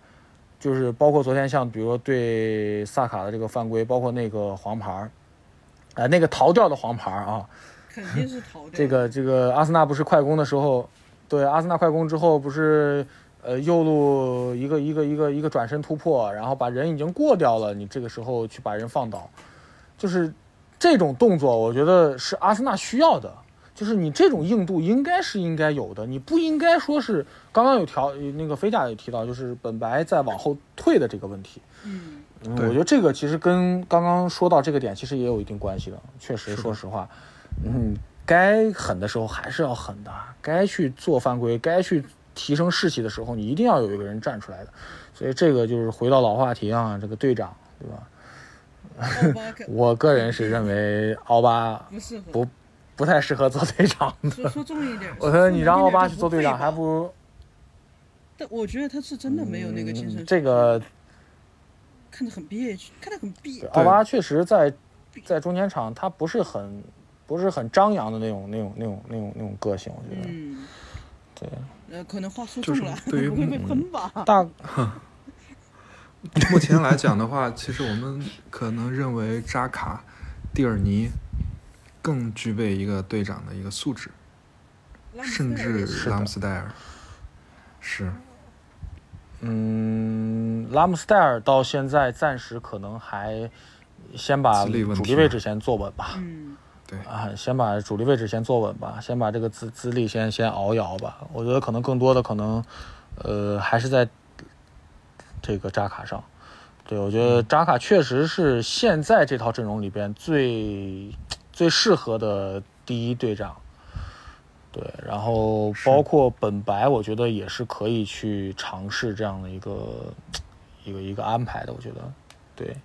就是包括昨天像比如说对萨卡的这个犯规，包括那个黄牌儿，哎，那个逃掉的黄牌儿啊，肯定是逃掉。这个这个阿森纳不是快攻的时候，对阿森纳快攻之后不是呃右路一个一个一个一个转身突破，然后把人已经过掉了，你这个时候去把人放倒，就是这种动作，我觉得是阿森纳需要的。就是你这种硬度应该是应该有的，你不应该说是刚刚有条那个飞甲也提到，就是本白在往后退的这个问题。嗯，嗯，我觉得这个其实跟刚刚说到这个点，其实也有一定关系的。确实，说实话，嗯，该狠的时候还是要狠的，该去做犯规，该去提升士气的时候，你一定要有一个人站出来的。所以这个就是回到老话题啊，这个队长，对吧？我个人是认为奥巴不适合。不不太适合做队长的。说说重一点，我觉得你让奥巴去做队长，还不如。但我觉得他是真的没有那个精神。嗯这个看着很憋屈，看着很憋对。奥巴确实在在中间场，他不是很不是很张扬的那种那种那种那种那种个性，我觉得。嗯，对，呃，可能话说就是重了，对于 [laughs] 不会被喷吧？[laughs] 大 [laughs] 目前来讲的话，其实我们可能认为扎卡、蒂尔尼更具备一个队长的一个素质，甚至是拉姆斯戴尔。是。嗯，拉姆斯戴尔到现在暂时可能还先把主力位置先坐稳吧。嗯，对。啊，先把主力位置先坐稳吧，先把这个资资历先先熬一熬吧。我觉得可能更多的可能，呃，还是在这个扎卡上。对，我觉得扎卡确实是现在这套阵容里边最最适合的第一队长。对，然后包括本白，我觉得也是可以去尝试这样的一个一个一个安排的，我觉得，对。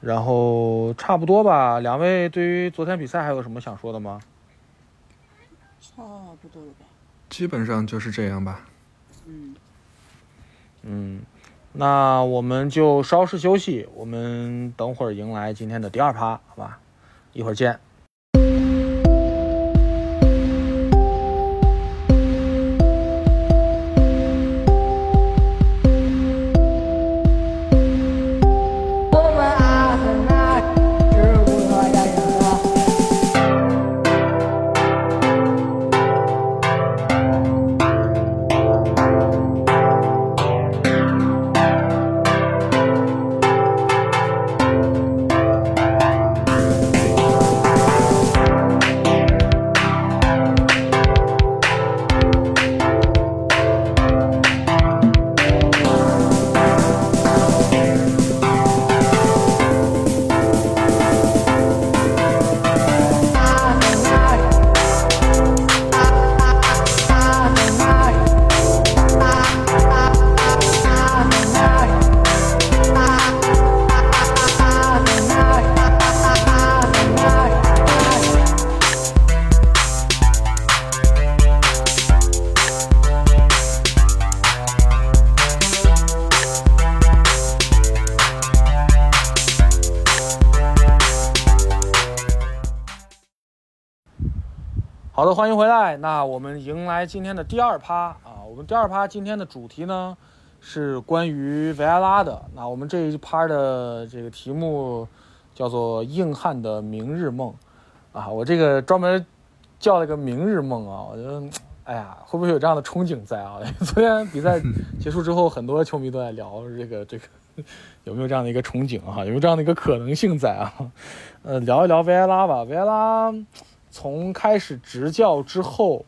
然后差不多吧，两位对于昨天比赛还有什么想说的吗？差不多了吧？基本上就是这样吧。嗯，那我们就稍事休息，我们等会儿迎来今天的第二趴，好吧？一会儿见。好的，欢迎回来。那我们迎来今天的第二趴啊，我们第二趴今天的主题呢是关于维埃拉的。那我们这一趴的这个题目叫做“硬汉的明日梦”啊，我这个专门叫了个“明日梦”啊，我觉得，哎呀，会不会有这样的憧憬在啊？[laughs] 昨天比赛结束之后，很多球迷都在聊这个这个 [laughs] 有没有这样的一个憧憬啊？有没有这样的一个可能性在啊？呃，聊一聊维埃拉吧，维埃拉。从开始执教之后，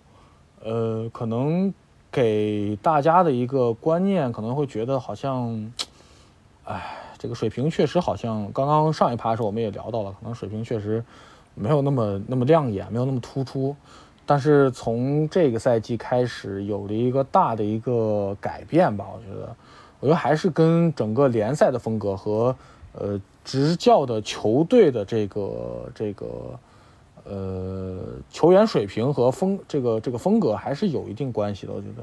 呃，可能给大家的一个观念可能会觉得好像，哎，这个水平确实好像刚刚上一趴的时候我们也聊到了，可能水平确实没有那么那么亮眼，没有那么突出。但是从这个赛季开始有了一个大的一个改变吧，我觉得，我觉得还是跟整个联赛的风格和呃执教的球队的这个这个。呃，球员水平和风这个这个风格还是有一定关系的，我觉得。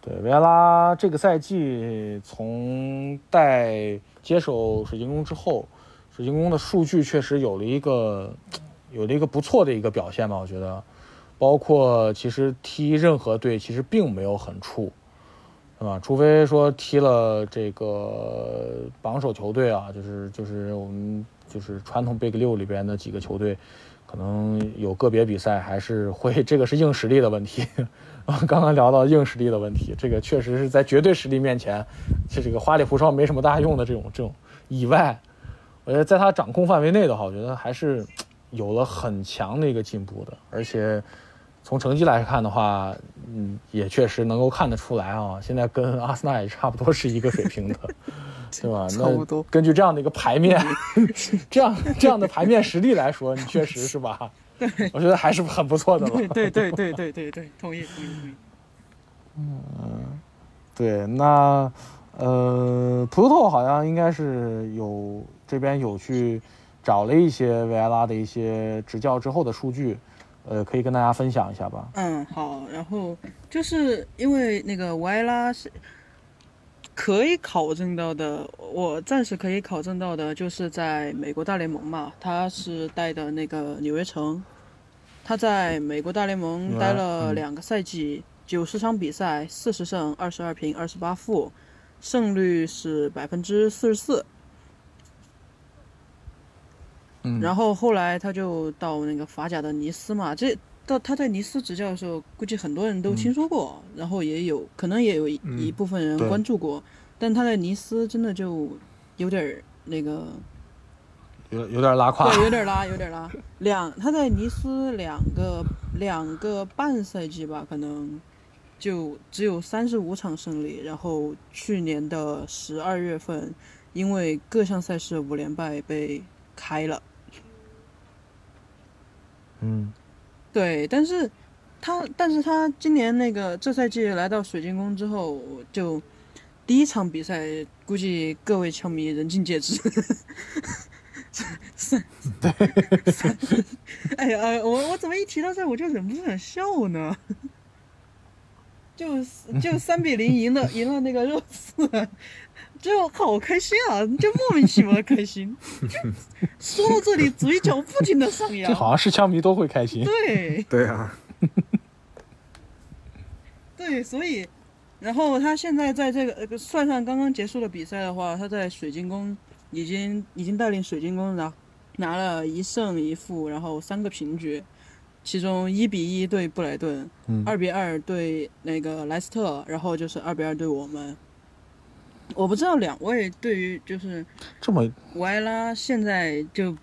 对，维埃拉这个赛季从带接手水晶宫之后，水晶宫的数据确实有了一个有了一个不错的一个表现吧，我觉得，包括其实踢任何队其实并没有很怵，对吧？除非说踢了这个榜首球队啊，就是就是我们就是传统 Big 六里边的几个球队，可能有个别比赛还是会 [laughs] 这个是硬实力的问题。[laughs] 刚刚聊到硬实力的问题，这个确实是在绝对实力面前，是这个花里胡哨没什么大用的这种这种以外，我觉得在他掌控范围内的话，我觉得还是有了很强的一个进步的，而且从成绩来看的话，嗯，也确实能够看得出来啊，现在跟阿森纳也差不多是一个水平的，[laughs] 对吧？[laughs] 那根据这样的一个牌面，[laughs] 这样这样的牌面实力来说，你确实是吧？对，我觉得还是很不错的了。对对对对对对对，同意同意同意。嗯，对，那呃，葡萄好像应该是有这边有去找了一些维埃拉的一些执教之后的数据，呃，可以跟大家分享一下吧。嗯，好，然后就是因为那个维埃拉是可以考证到的，我暂时可以考证到的，就是在美国大联盟嘛，他是带的那个纽约城，他在美国大联盟待了两个赛季，九十场比赛，四十胜，二十二平，二十八负，胜率是百分之四十四。嗯，然后后来他就到那个法甲的尼斯嘛，这到他在尼斯执教的时候，估计很多人都听说过，然后也有可能也有一,、部分人关注过，但他在尼斯真的就有点儿那个，有有点拉胯。对，有点拉，有点拉。两他在尼斯两个两个半赛季吧，可能就只有三十五场胜利，然后去年的十二月份，因为各项赛事五连败被开了。嗯，对，但是他，但是他今年那个这赛季来到水晶宫之后，就第一场比赛，估计各位球迷人尽皆知。三 [laughs] 对三，哎呀，我我怎么一提到这我就忍不住想笑呢？就就三比零赢了赢了那个热刺，就好开心啊！就莫名其妙的开心。就说到这里，嘴角不停的上扬。这好像是枪迷都会开心。对对啊，[laughs] 对，所以，然后他现在在这个呃算上刚刚结束的比赛的话，他在水晶宫已经已经带领水晶宫拿拿了一胜一负，然后三个平局，其中一比一对布莱顿，嗯二比二对那个莱斯特，然后就是二比二对我们。我不知道两位对于就是这么维埃拉现在就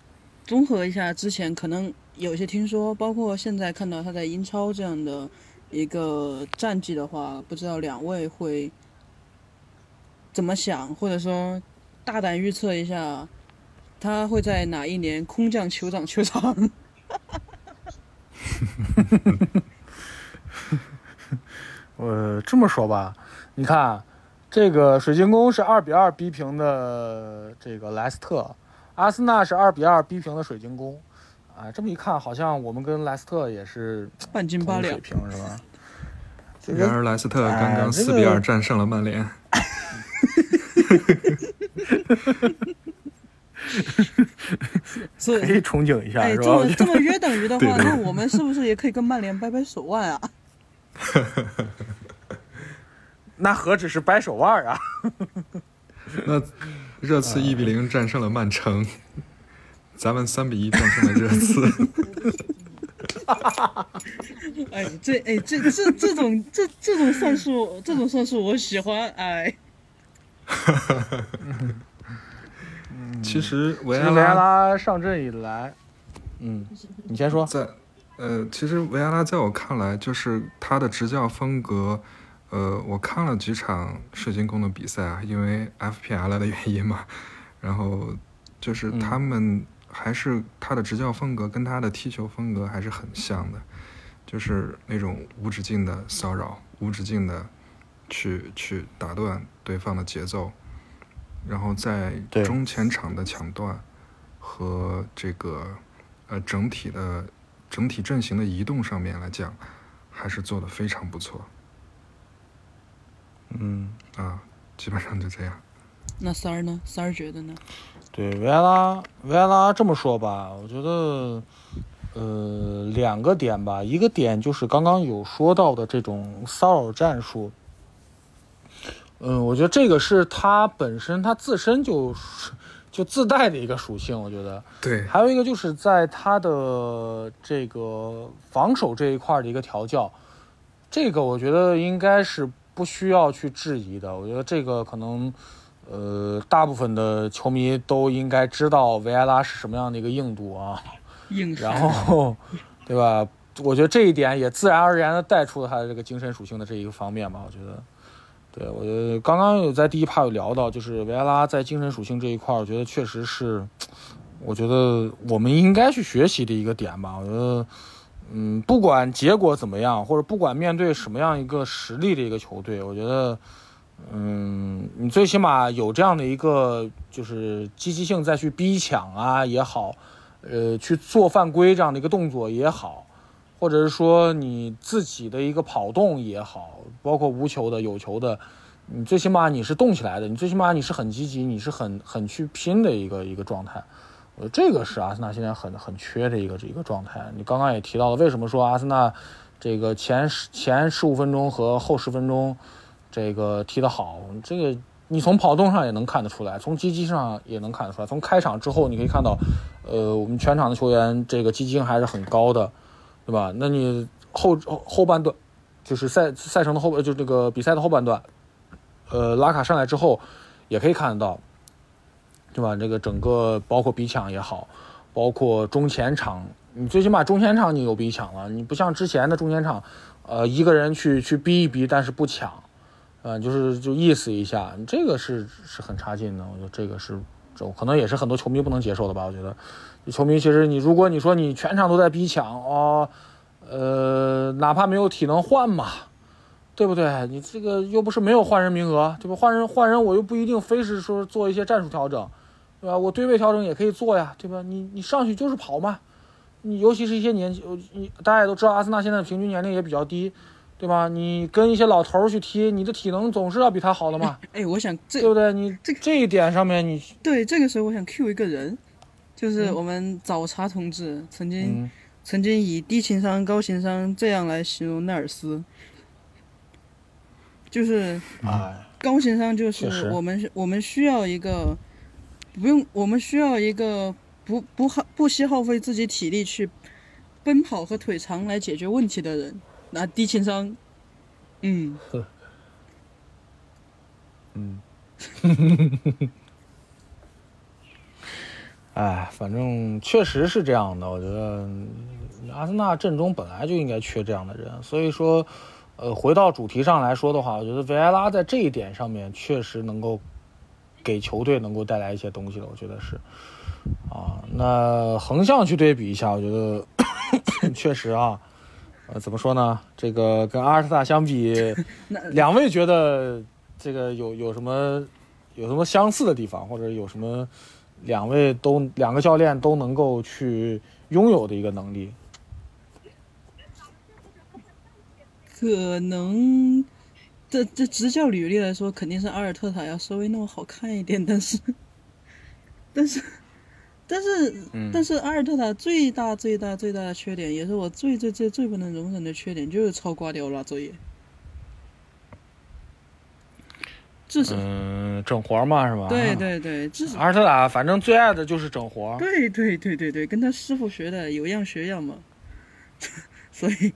综合一下之前可能有些听说，包括现在看到他在英超这样的一个战绩的话，不知道两位会怎么想，或者说大胆预测一下，他会在哪一年空降酋长球场？[laughs] 呃，这么说吧，你看，这个水晶宫是二比二逼平的这个莱斯特，阿森纳是二比二逼平的水晶宫，啊，这么一看，好像我们跟莱斯特也是半斤八两水。平，是吧？这然而莱斯特刚刚四比二战胜了曼联。[laughs] 所可以以，憧憬一下，哎，是吧？这么这么约等于的话，[laughs] 对对那我们是不是也可以跟曼联掰掰手腕啊？[laughs] 那何止是掰手腕啊！[laughs] 那热刺一比零战胜了曼城，[laughs] 咱们三比一战胜了热刺。[laughs] 哎，这哎这这这种这这种算术，这种算术我喜欢。哎，其实维其实维埃拉上阵以来，嗯，你先说。在呃，其实维埃拉在我看来，就是他的执教风格。呃，我看了几场水晶宫的比赛啊，因为 FPL 的原因嘛，然后就是嗯他们还是他的执教风格跟他的踢球风格还是很像的，就是那种无止境的骚扰，无止境的去去打断对方的节奏，然后在中前场的抢断和这个呃整体的整体阵型的移动上面来讲，还是做的非常不错。嗯，啊，基本上就这样。那三儿呢？三儿觉得呢？对，维埃拉，维埃拉这么说吧，我觉得，呃，两个点吧，一个点就是刚刚有说到的这种骚扰战术，嗯，我觉得这个是他本身他自身就就自带的一个属性，我觉得。对，还有一个就是在他的这个防守这一块的一个调教，这个我觉得应该是不需要去质疑的。我觉得这个可能，呃，大部分的球迷都应该知道维埃拉是什么样的一个硬度啊，硬然后，对吧？我觉得这一点也自然而然的带出了他的这个精神属性的这一个方面吧。我觉得，对我觉得刚刚有在第一趴有聊到，就是维埃拉在精神属性这一块，我觉得确实是。我觉得我们应该去学习的一个点吧。我觉得，嗯，不管结果怎么样，或者不管面对什么样一个实力的一个球队，我觉得，嗯，你最起码有这样的一个就是积极性再去逼抢啊也好，呃，去做犯规这样的一个动作也好，或者是说你自己的一个跑动也好，包括无球的有球的，你最起码你是动起来的，你最起码你是很积极，你是很很去拼的一个一个状态。呃，这个是阿森纳现在很很缺的一个一个状态。你刚刚也提到了，为什么说阿森纳这个前十前十五分钟和后十分钟这个踢得好？这个你从跑动上也能看得出来，从积极上也能看得出来。从开场之后，你可以看到，呃，我们全场的球员这个积极性还是很高的，对吧？那你后后半段就是赛赛程的后，就这个比赛的后半段，呃，拉卡上来之后，也可以看得到。对吧？这个整个包括逼抢也好，包括中前场，你最起码中前场你有逼抢了，你不像之前的中前场，呃，一个人去去逼一逼，但是不抢，呃，就是就意思一下，这个是是很差劲的。我觉得这个是，这可能也是很多球迷不能接受的吧。我觉得，球迷其实你如果你说你全场都在逼抢哦，呃，哪怕没有体能换嘛，对不对？你这个又不是没有换人名额，对吧？换人换人，我又不一定非是说做一些战术调整。对吧？我对位调整也可以做呀，对吧？你你上去就是跑嘛，你尤其是一些年纪，你大家也都知道，阿森纳现在的平均年龄也比较低，对吧？你跟一些老头儿去踢，你的体能总是要比他好的嘛。哎，我想这对不对？你这这一点上面，你对这个时候我想 Q 一个人，就是我们早茶同志曾经曾经以低情商高情商这样来形容奈尔斯，就是高情商就是我们我们需要一个。不用，我们需要一个不不耗不惜耗费自己体力去奔跑和腿长来解决问题的人。那低情商，嗯，嗯，[laughs] 哎，反正确实是这样的。我觉得阿森纳阵中本来就应该缺这样的人，所以说，呃，回到主题上来说的话，我觉得维埃拉在这一点上面确实能够。给球队能够带来一些东西的，我觉得是，啊，那横向去对比一下，我觉得 [coughs] 确实啊，呃，怎么说呢？这个跟阿尔特塔相比，[laughs] 两位觉得这个有有什么有什么相似的地方，或者有什么两位都两个教练都能够去拥有的一个能力？可能。这这执教履历来说，肯定是阿尔特塔要稍微那么好看一点，但是，但是，但是，但是阿尔特塔最大最大最大的缺点，也是我最最最最不能容忍的缺点，就是超瓜迪奥拉作业。这是嗯，整活嘛是吧？对对对，这是阿尔特塔，反正最爱的就是整活。对对对对对，跟他师傅学的，有样学样嘛。[laughs] 所以，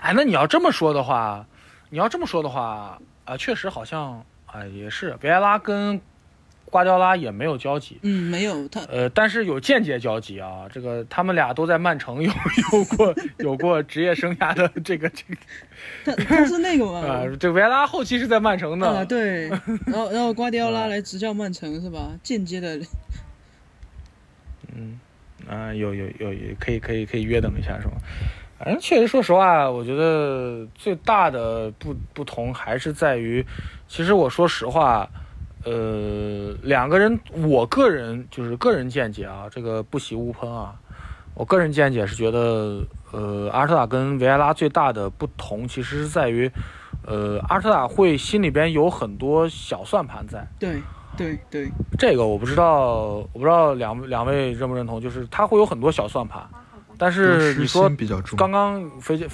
哎，那你要这么说的话。你要这么说的话，啊，确实好像，啊，也是维埃拉跟瓜迪奥拉也没有交集，嗯，没有他，呃，但是有间接交集啊，这个他们俩都在曼城有有过有过职业生涯的这个这个，[laughs] 他他是那个嘛，啊，这维埃拉后期是在曼城的，啊，[laughs] 对，然后然后瓜迪奥拉来执教曼城是吧？间接的，嗯，啊，有有有可以可以可以约等一下是吗？反正确实，说实话，我觉得最大的不不同还是在于，其实我说实话，呃，两个人，我个人就是个人见解啊，这个不喜勿喷啊。我个人见解是觉得，呃，阿尔特塔跟维埃拉最大的不同，其实是在于，呃，阿尔特塔会心里边有很多小算盘在。对对对，这个我不知道，我不知道两两位认不认同，就是他会有很多小算盘，但是你说比较重刚刚飞机，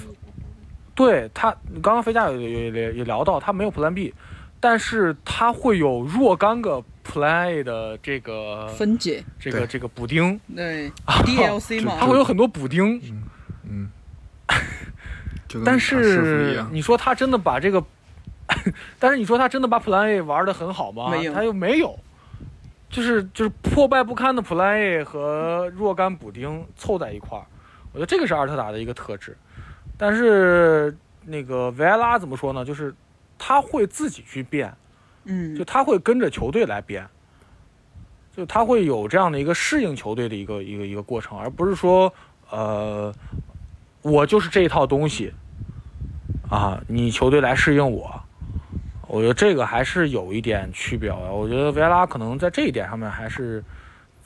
对他刚刚飞家也也也也聊到，他没有 Plan B，但是他会有若干个 Plan A 的这个分解这个这个补丁，对 DLC 嘛，他会有很多补丁，嗯，[laughs] 但是你说他真的把这个，[laughs] 但是你说他真的把 Plan A 玩的很好吗？没有他又没有，就是就是破败不堪的 Plan A 和若干补丁凑在一块儿，我觉得这个是阿尔特塔的一个特质。但是那个维埃拉怎么说呢？就是他会自己去变，嗯就他会跟着球队来变，就他会有这样的一个适应球队的一个一个一个过程，而不是说呃，我就是这一套东西啊，你球队来适应我。我觉得这个还是有一点区别的。我觉得维埃拉可能在这一点上面还是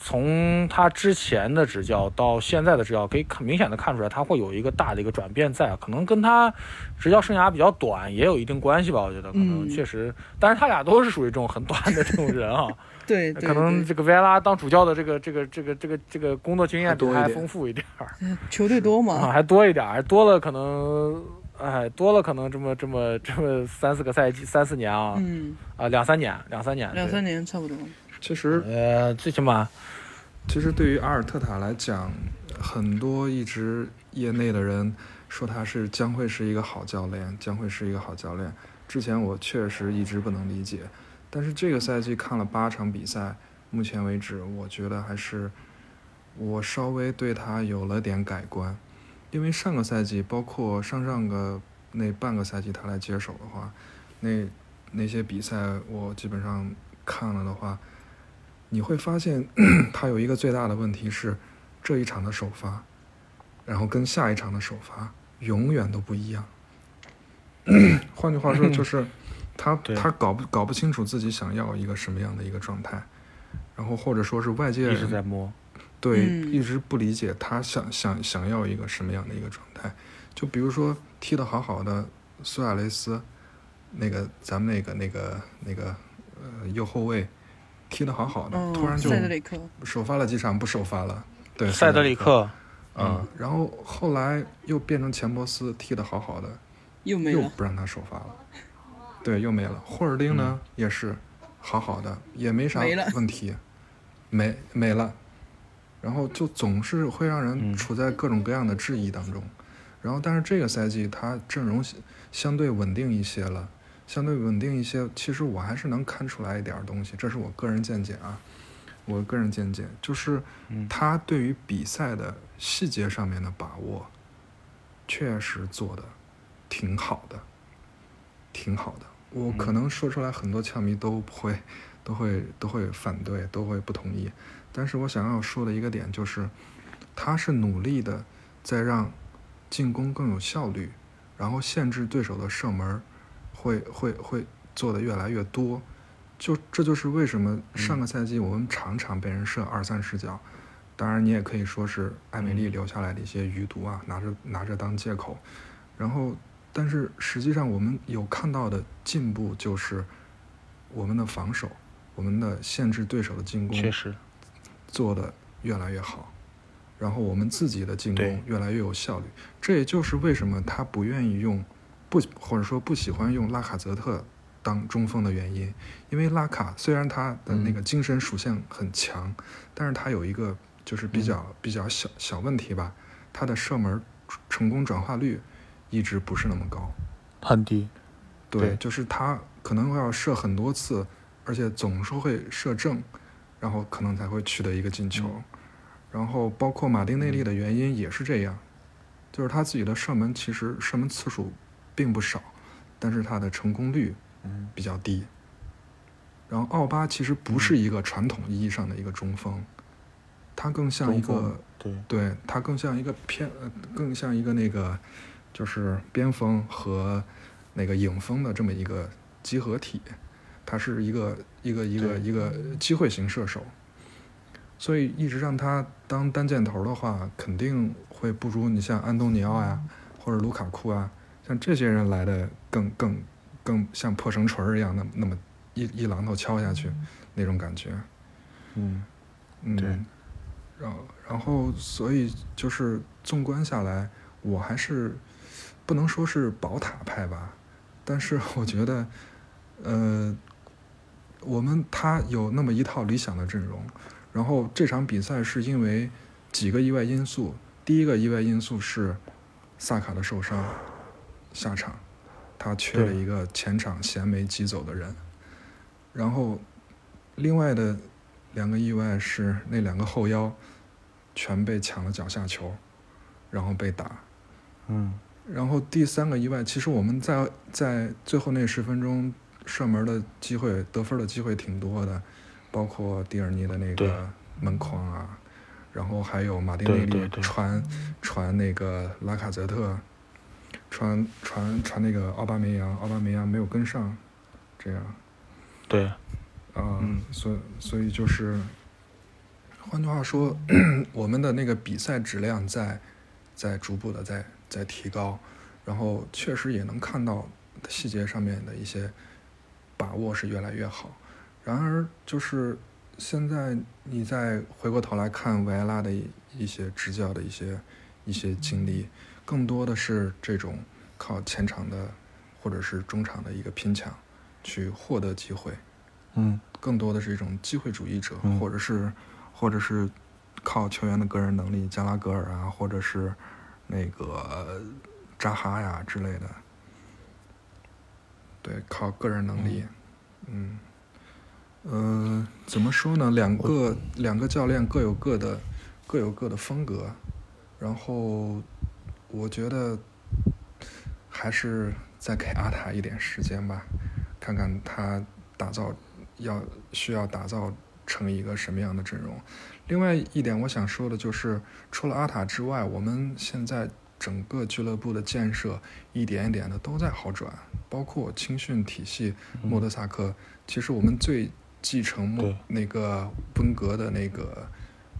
从他之前的执教到现在的执教，可以看明显的看出来，他会有一个大的一个转变在，可能跟他执教生涯比较短也有一定关系吧。我觉得可能嗯确实，但是他俩都是属于这种很短的这种人啊。[laughs] 对对可能这个维埃拉当主教的这个这个这个这个这个工作经验比他丰富一点儿 [laughs] 球队多 [laughs] 啊，嘛，还多一点儿，还多了可能。哎，多了可能这么这么这么三四个赛季，三四年啊，嗯，啊两三年，两三年，两三年差不多，其实呃，最起码。其实对于阿尔特塔来讲，很多一直业内的人说他是将会是一个好教练，将会是一个好教练。之前我确实。一直不能理解，但是这个赛季看了八场比赛，目前为止，我觉得还是我稍微对他有了点改观，因为上个赛季，包括上上个那半个赛季他来接手的话，那那些比赛我基本上看了的话，你会发现他有一个最大的问题是，这一场的首发，然后跟下一场的首发永远都不一样。[coughs] 换句话说，就是他他搞不搞不清楚自己想要一个什么样的一个状态，然后或者说是外界一直在摸，对，嗯一直不理解他想想想要一个什么样的一个状态。就比如说踢得好好的苏亚雷斯，那个咱们那个那个那个呃右后卫踢得好好的，嗯，突然就塞德里克，首发了几场不首发了，对，塞德里克，嗯、然后后来又变成钱伯斯踢得好好的，又没了，又不让他首发了，对，又没了。霍尔丁呢、也是好好的，也没啥问题，没没了，然后就总是会让人嗯。处在各种各样的质疑当中。然后，但是这个赛季他阵容相相对稳定一些了，相对稳定一些，其实我还是能看出来一点东西，这是我个人见解啊。我个人见解就是嗯，他对于比赛的细节上面的把握，确实做的挺好的，挺好的。我可能说出来，很多球迷都不会，都会都会反对，都会不同意。但是我想要说的一个点就是，他是努力的在让进攻更有效率，然后限制对手的射门儿，会会会做的越来越多。就这就是为什么上个赛季我们常常被人射二三十脚，当然你也可以说是艾米丽留下来的一些余毒啊，拿着拿着当借口。然后，但是实际上我们有看到的进步就是我们的防守，我们的限制对手的进攻确实，做的越来越好，然后我们自己的进攻越来越有效率。这也就是为什么他不愿意用不或者说不喜欢用拉卡泽特当中锋的原因，因为拉卡虽然他的那个精神属性很强，但是他有一个就是比较、比较小小问题吧，他的射门成功转化率一直不是那么高。很低，对，对就是他可能要射很多次，而且总是会射正，然后可能才会取得一个进球。然后包括马丁内利的原因也是这样，就是他自己的射门其实射门次数并不少，但是他的成功率比较低。然后奥巴其实不是一个传统意义上的一个中锋，他更像一个对，对，它更像一个偏，呃，更像一个那个，就是边锋和那个影锋的这么一个集合体，他是一个一个一个一个机会型射手，所以一直让他当单箭头的话，肯定会不如你像安东尼奥呀、或者卢卡库啊，像这些人来的更更更像破绳锤儿一样，那么那么一一榔头敲下去那种感觉。嗯嗯，对。然后然后所以就是纵观下来，我还是不能说是宝塔派吧，但是我觉得，呃，我们他有那么一套理想的阵容，然后这场比赛是因为几个意外因素，第一个意外因素是萨卡的受伤下场，他缺了一个前场衔没挤走的人，然后另外的两个意外是那两个后腰全被抢了脚下球，然后被打。嗯。然后第三个意外，其实我们在在最后那十分钟射门的机会、得分的机会挺多的，包括蒂尔尼的那个门框啊，然后还有马丁内利传传那个拉卡泽特，传传传那个奥巴梅扬，奥巴梅扬没有跟上，这样。对，啊、嗯所以所以就是，换句话说，[coughs] 我们的那个比赛质量在在逐步的在在提高，然后确实也能看到细节上面的一些把握是越来越好。然而，就是现在你再回过头来看维埃拉的一一些执教的一些一些经历，更多的是这种靠前场的或者是中场的一个拼抢去获得机会。嗯更多的是一种机会主义者，嗯或者是或者是靠球员的个人能力，加拉格尔啊，或者是那个扎哈呀之类的。对，靠个人能力，嗯，呃，怎么说呢？两个两个教练各有各的各有各的风格，然后我觉得还是再给阿塔一点时间吧，看看他打造要需要打造成一个什么样的阵容。另外一点我想说的就是，除了阿塔之外，我们现在整个俱乐部的建设一点一点的都在好转，包括青训体系，莫德萨克。其实我们最继承莫那个温格的那个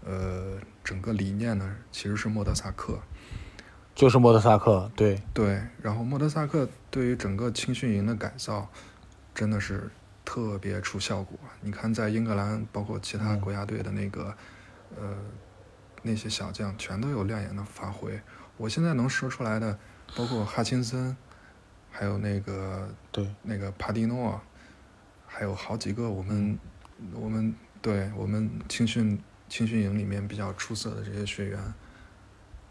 呃整个理念呢，其实是莫德萨克。就是莫德萨克，对，对，然后莫德萨克对于整个青训营的改造，真的是特别出效果。你看，在英格兰，包括其他嗯国家队的那个，呃，那些小将，全都有亮眼的发挥。我现在能说出来的，包括哈钦森，还有那个对，那个帕蒂诺，还有好几个我们、我们对我们青训青训营里面比较出色的这些学员，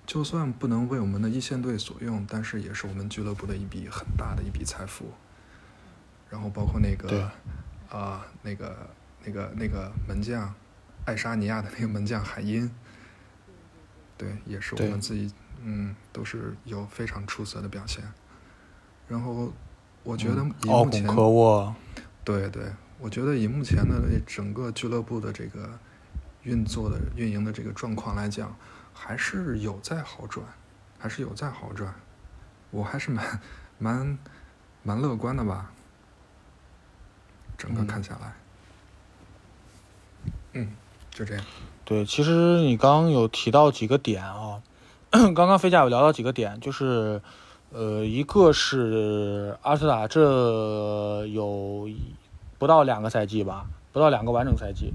就算不能为我们的一线队所用，但是也是我们俱乐部的一笔很大的一笔财富。然后包括那个啊、那个那个那个门将，爱沙尼亚的那个门将海因，对，也是我们自己嗯都是有非常出色的表现。然后我觉得以目前、对对，我觉得以目前的整个俱乐部的这个运作的运营的这个状况来讲，还是有在好转，还是有在好转，我还是蛮蛮蛮乐观的吧。整个嗯看下来，嗯，就这样。对，其实你刚刚有提到几个点啊，[coughs] 刚刚飞甲有聊到几个点，就是，呃，一个是阿斯塔这有不到两个赛季吧，不到两个完整赛季，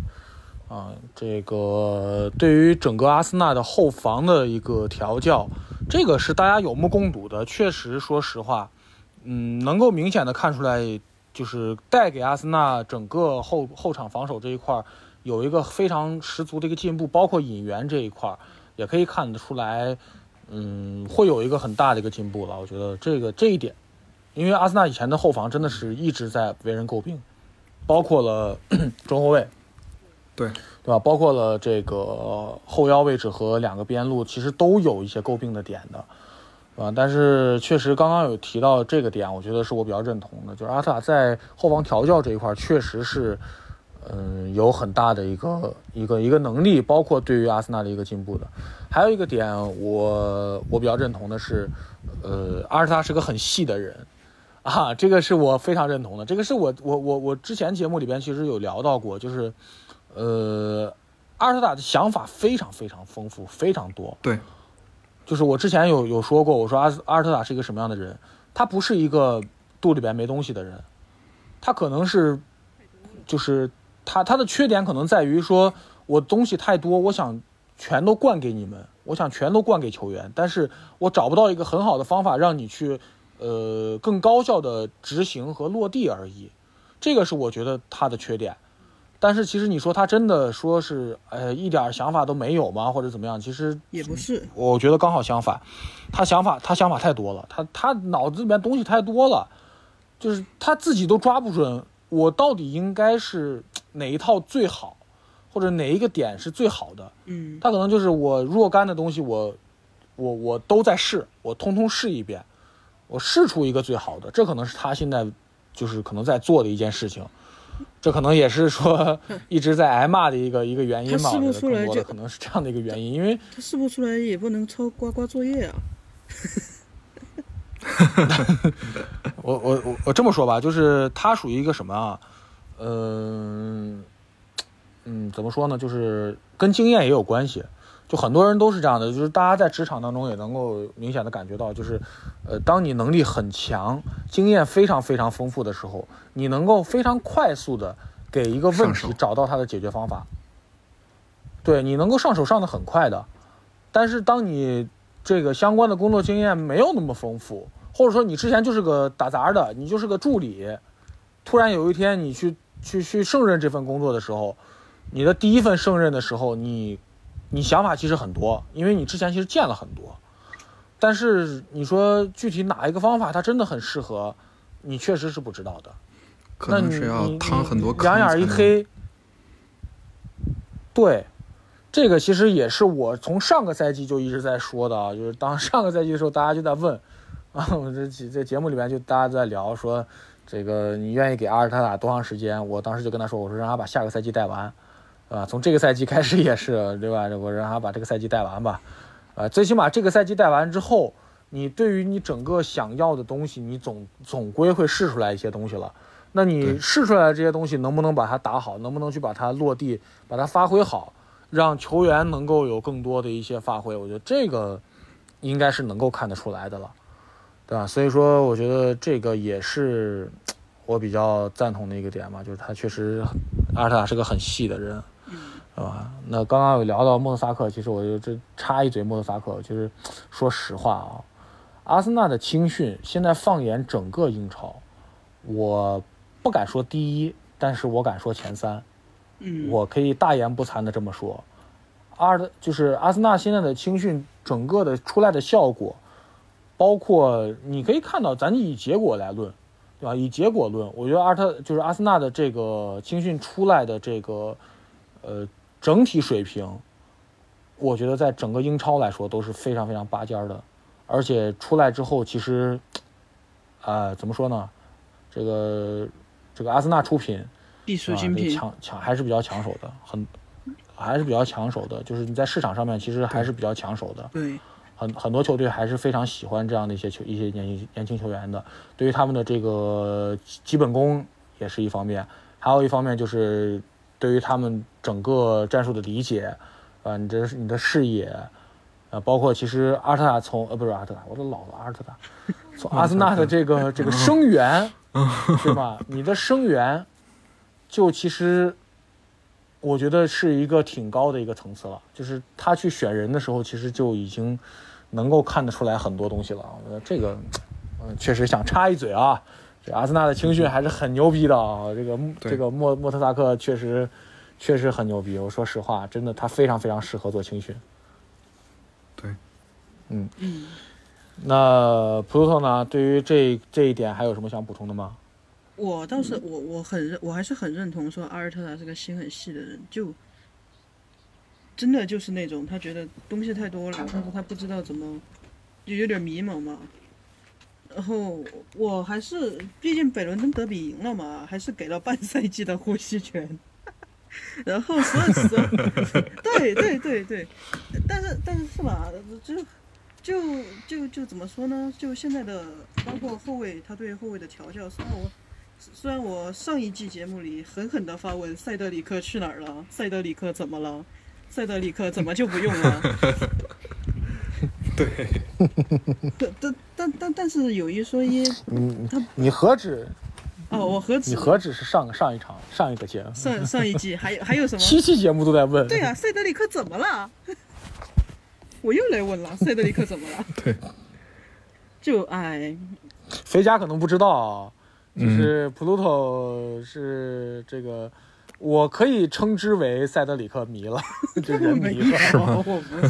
啊，这个对于整个阿森纳的后防的一个调教，这个是大家有目共睹的，确实，说实话，嗯，能够明显的看出来，就是带给阿森纳整个后后场防守这一块儿。有一个非常十足的一个进步，包括引援这一块儿，也可以看得出来，嗯，会有一个很大的一个进步了。我觉得这个这一点，因为阿森纳以前的后防真的是一直在为人诟病，包括了 [clears throat] 中后卫，对对吧？包括了这个后腰位置和两个边路，其实都有一些诟病的点的，啊，但是确实刚刚有提到这个点，我觉得是我比较认同的，就是阿斯塔在后防调教这一块确实是。嗯，有很大的一个一个一个能力，包括对于阿森纳的一个进步的。还有一个点我，我比较认同的是，呃，阿尔塔是个很细的人，啊，这个是我非常认同的。这个是我我我我之前节目里边其实有聊到过，就是，呃，阿尔特塔的想法非常非常丰富，非常多。对，就是我之前有有说过，我说阿阿尔特塔是一个什么样的人，他不是一个肚里边没东西的人，他可能是，就是他他的缺点可能在于说，我东西太多，我想全都灌给你们，我想全都灌给球员，但是我找不到一个很好的方法让你去，呃，更高效的执行和落地而已，这个是我觉得他的缺点。但是其实你说他真的说是，呃，一点想法都没有吗？或者怎么样？其实也不是，我觉得刚好相反，他想法他想法太多了，他他脑子里面东西太多了，就是他自己都抓不准，我到底应该是哪一套最好，或者哪一个点是最好的。嗯，他可能就是我若干的东西，我我我都在试，我通通试一遍，我试出一个最好的，这可能是他现在就是可能在做的一件事情。这可能也是说 [laughs] 一直在挨骂的一个一个原因吧。他试不出来就可能是这样的一个原因，因为他试不出来也不能抄呱呱作业啊。[laughs] 我我我我这么说吧，就是他属于一个什么啊？嗯嗯，怎么说呢？就是跟经验也有关系。就很多人都是这样的，就是大家在职场当中也能够明显的感觉到，就是，呃，当你能力很强、经验非常非常丰富的时候，你能够非常快速的给一个问题找到它的解决方法。对你能够上手上的很快的，但是当你这个相关的工作经验没有那么丰富，或者说你之前就是个打杂的，你就是个助理，突然有一天你去去去胜任这份工作的时候，你的第一份胜任的时候，你。你想法其实很多，因为你之前其实见了很多，但是你说具体哪一个方法它真的很适合，你确实是不知道的。可能是要趟很多两眼一黑。对，这个其实也是我从上个赛季就一直在说的啊，就是当上个赛季的时候，大家就在问啊，我这这节目里面就大家在聊说，这个你愿意给阿尔塔塔多长时间？我当时就跟他说，我说让他把下个赛季带完。啊，从这个赛季开始也是，对吧？我让他把这个赛季带完吧，啊，最起码这个赛季带完之后，你对于你整个想要的东西，你总总归会试出来一些东西了。那你试出来的这些东西，能不能把它打好？能不能去把它落地，把它发挥好，让球员能够有更多的一些发挥？我觉得这个应该是能够看得出来的了，对吧？所以说，我觉得这个也是我比较赞同的一个点嘛，就是他确实阿尔特塔是个很细的人。是吧？那刚刚有聊到莫特萨克，其实我就这插一嘴，莫特萨克，其实说实话啊，阿森纳的青训现在放眼整个英超，我不敢说第一，但是我敢说前三。嗯，我可以大言不惭的这么说，阿的就是阿森纳现在的青训整个的出来的效果，包括你可以看到，咱以结果来论，对吧？以结果论，我觉得阿特就是阿森纳的这个青训出来的这个，呃。整体水平，我觉得在整个英超来说都是非常非常拔尖的，而且出来之后，其实，啊，怎么说呢？这个这个阿森纳出品，必属精品，抢抢还是比较抢手的，很还是比较抢手的。就是你在市场上面其实还是比较抢手的。对，很很多球队还是非常喜欢这样的一些球一些年轻年轻球员的。对于他们的这个基本功也是一方面，还有一方面就是。对于他们整个战术的理解，啊，你的你的视野，啊，包括其实阿特塔从呃不是阿特塔，我都老了阿特塔，从阿森纳的这个这个生源，对吧？你的生源，就其实，我觉得是一个挺高的一个层次了。就是他去选人的时候，其实就已经能够看得出来很多东西了。我觉得这个，嗯，确实想插一嘴啊。这阿森纳的青训还是很牛逼的啊！这个这个莫莫特萨克确实确实很牛逼。我说实话，真的他非常非常适合做青训。对，嗯嗯。那普鲁托呢？对于这这一点还有什么想补充的吗？我倒是我我很认我还是很认同说阿尔特塔是个心很细的人，就真的就是那种他觉得东西太多了，但是他不知道怎么，就有点迷茫嘛。然后我还是，毕竟北伦敦德比赢了嘛，还是给了半赛季的呼吸权。[laughs] 然后所以说，对对对对，但是但是是吧？就就就就怎么说呢？就现在的包括后卫，他对后卫的调教，虽然我虽然我上一季节目里狠狠的发问塞德里克去哪儿了？塞德里克怎么了？塞德里克怎么就不用了？对，[laughs] 但但但但但但是有一说一，[laughs] 你你何止哦，我何止你何止是上上一场上一个节目，上上一季还有还有什么？七期节目都在问。对啊，塞德里克怎么了？[laughs] 我又来问了，塞德里克怎么了？对，就哎，肥家可能不知道啊，就嗯是 Pluto 是这个，我可以称之为塞德里克迷了，[laughs] 就人迷了，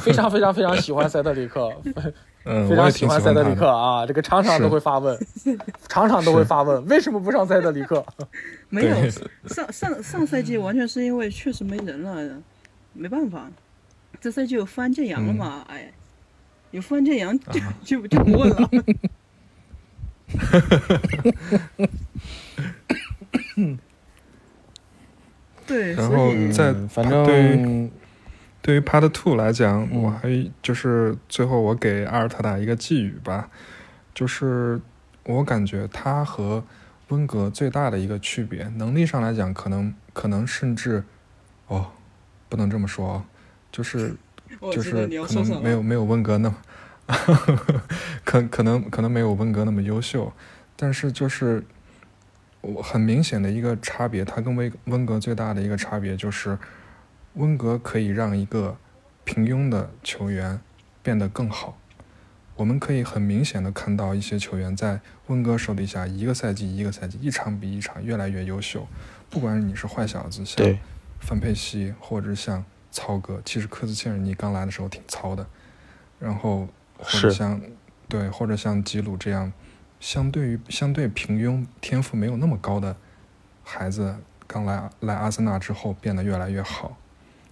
非常非常非常喜欢塞德里克，嗯，[laughs] 非常喜欢塞德里克。啊，这个场场都会发问，场场都会发问，为什么不上塞德里克？[laughs] 没有上上上赛季完全是因为确实没人了，没办法。这赛季有富安健洋了嘛？哎，有富安健洋就、就就不问了。对，然后在嗯反对正对于 Part Two 来讲，嗯我还就是最后我给阿尔特塔一个寄语吧，就是我感觉他和温格最大的一个区别，能力上来讲，可能可能甚至，哦，不能这么说哦，就是 [laughs] 就是可。能没有没有温格那么，[laughs] 可可能可能没有温格那么优秀，但是就是我很明显的一个差别，他跟温温格最大的一个差别就是，温格可以让一个平庸的球员变得更好。我们可以很明显的看到一些球员在温格手底下一个赛季一个赛季，一场比一场越来越优秀。不管你是坏小子，像范佩西，或者像曹哥，其实科斯切尔尼刚来的时候挺糙的，然后或者像对，或者像吉鲁这样，相对于相对平庸、天赋没有那么高的孩子，刚来来阿森纳之后变得越来越好，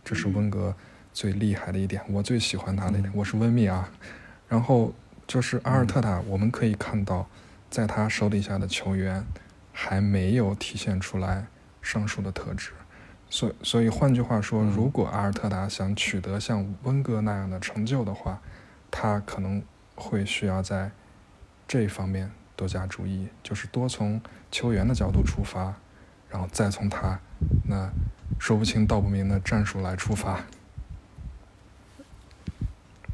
这是温格最厉害的一点，我最喜欢他的一点。我是温密啊，然后就是阿尔特塔，我们可以看到，在他手底下的球员还没有体现出来上述的特质。所以所以换句话说，如果阿尔特塔想取得像温格那样的成就的话，他可能会需要在这一方面多加注意，就是多从球员的角度出发，然后再从他那说不清道不明的战术来出发。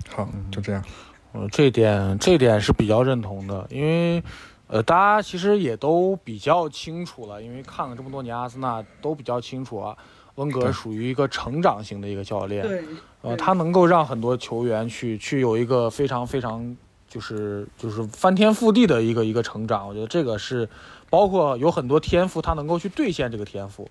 好，就这样。呃，这点这点是比较认同的，因为呃，大家其实也都比较清楚了，因为看了这么多年阿森纳，都比较清楚啊，温格属于一个成长型的一个教练，呃，他能够让很多球员去去有一个非常非常就是就是翻天覆地的一个一个成长，我觉得这个是包括有很多天赋，他能够去兑现这个天赋。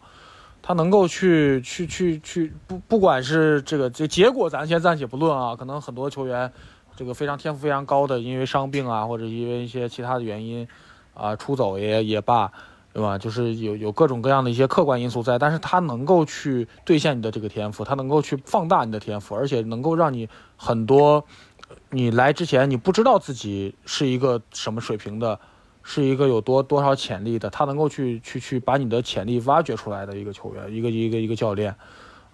他能够去去去去不不管是这个这结果，咱先暂且不论啊。可能很多球员，这个非常天赋非常高的，因为伤病啊，或者因为一些其他的原因，啊出走也也罢，对吧？就是有有各种各样的一些客观因素在，但是他能够去兑现你的这个天赋，他能够去放大你的天赋，而且能够让你很多你来之前你不知道自己是一个什么水平的。是一个有多多少潜力的，他能够去去去把你的潜力挖掘出来的一个球员，一个一个一个教练，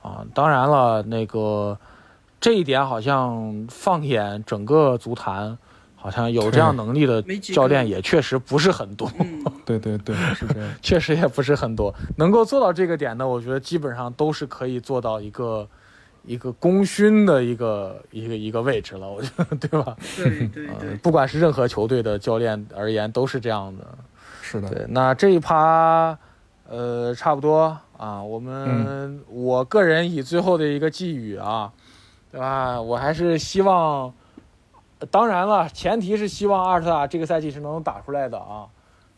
啊，当然了，那个这一点好像放眼整个足坛，好像有这样能力的教练也确实不是很多，嗯，[laughs] 对对对，是这样。[laughs] 确实也不是很多，能够做到这个点的，我觉得基本上都是可以做到一个一个功勋的一个一个一个位置了，我觉得 [laughs] 对吧？对对呃对，，不管是任何球队的教练而言，都是这样的。是的，对，那这一趴，呃，差不多啊。我们、我个人以最后的一个寄语啊，对吧？我还是希望，当然了，前提是希望阿尔特塔这个赛季是能打出来的啊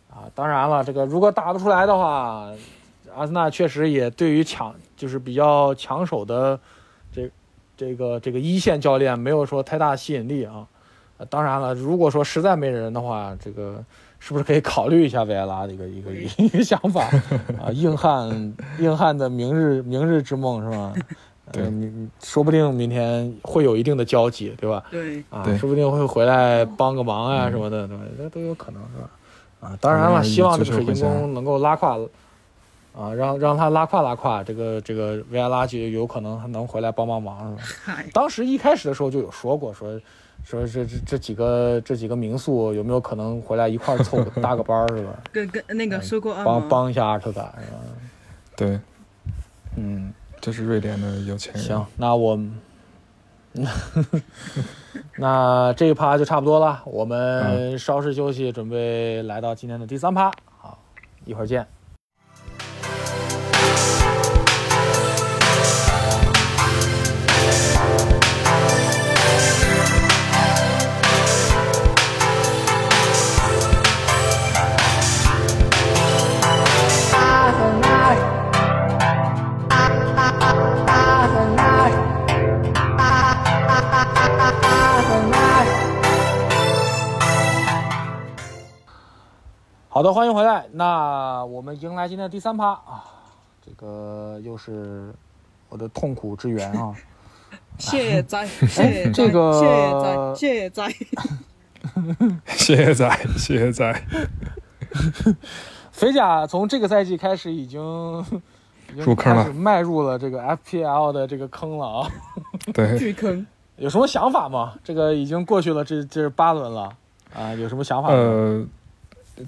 啊。当然了，这个如果打不出来的话，阿森纳确实也对于抢就是比较抢手的这这个这个一线教练没有说太大吸引力啊。呃当然了，如果说实在没人的话，这个是不是可以考虑一下维埃拉的一个一个一个想法啊？[laughs] 硬汉硬汉的明日明日之梦是吧？[laughs] 对呃你你说不定明天会有一定的交集，对吧？对，啊，说不定会回来帮个忙啊什么的，对吧？这都有可能是吧？啊，当然了，嗯希望这个水晶宫能够拉胯，啊，让让他拉胯拉胯，这个这个维埃拉就有可能还能回来帮帮忙，是吧？嗨，当时一开始的时候就有说过，说说这这这几个这几个民宿有没有可能回来一块儿凑搭个班儿，是吧？跟跟那个收购案帮？帮一下阿尔特塔，是吧？对，嗯，这是瑞典的有钱人。行，那我 [laughs] 那这一趴就差不多了，我们稍事休息，准备来到今天的第三趴。好，一会儿见。好的，欢迎回来。那我们迎来今天的第三趴啊，这个又是我的痛苦之源啊。[laughs] 谢谢仔，谢谢这个谢谢仔，谢谢仔。谢谢仔，[laughs] [laughs] 谢谢仔。肥甲从这个赛季开始已经已经入坑了迈入了这个 FPL 的这个坑了啊。对，巨坑。有什么想法吗？这个已经过去了，这这八轮了啊，有什么想法吗？呃，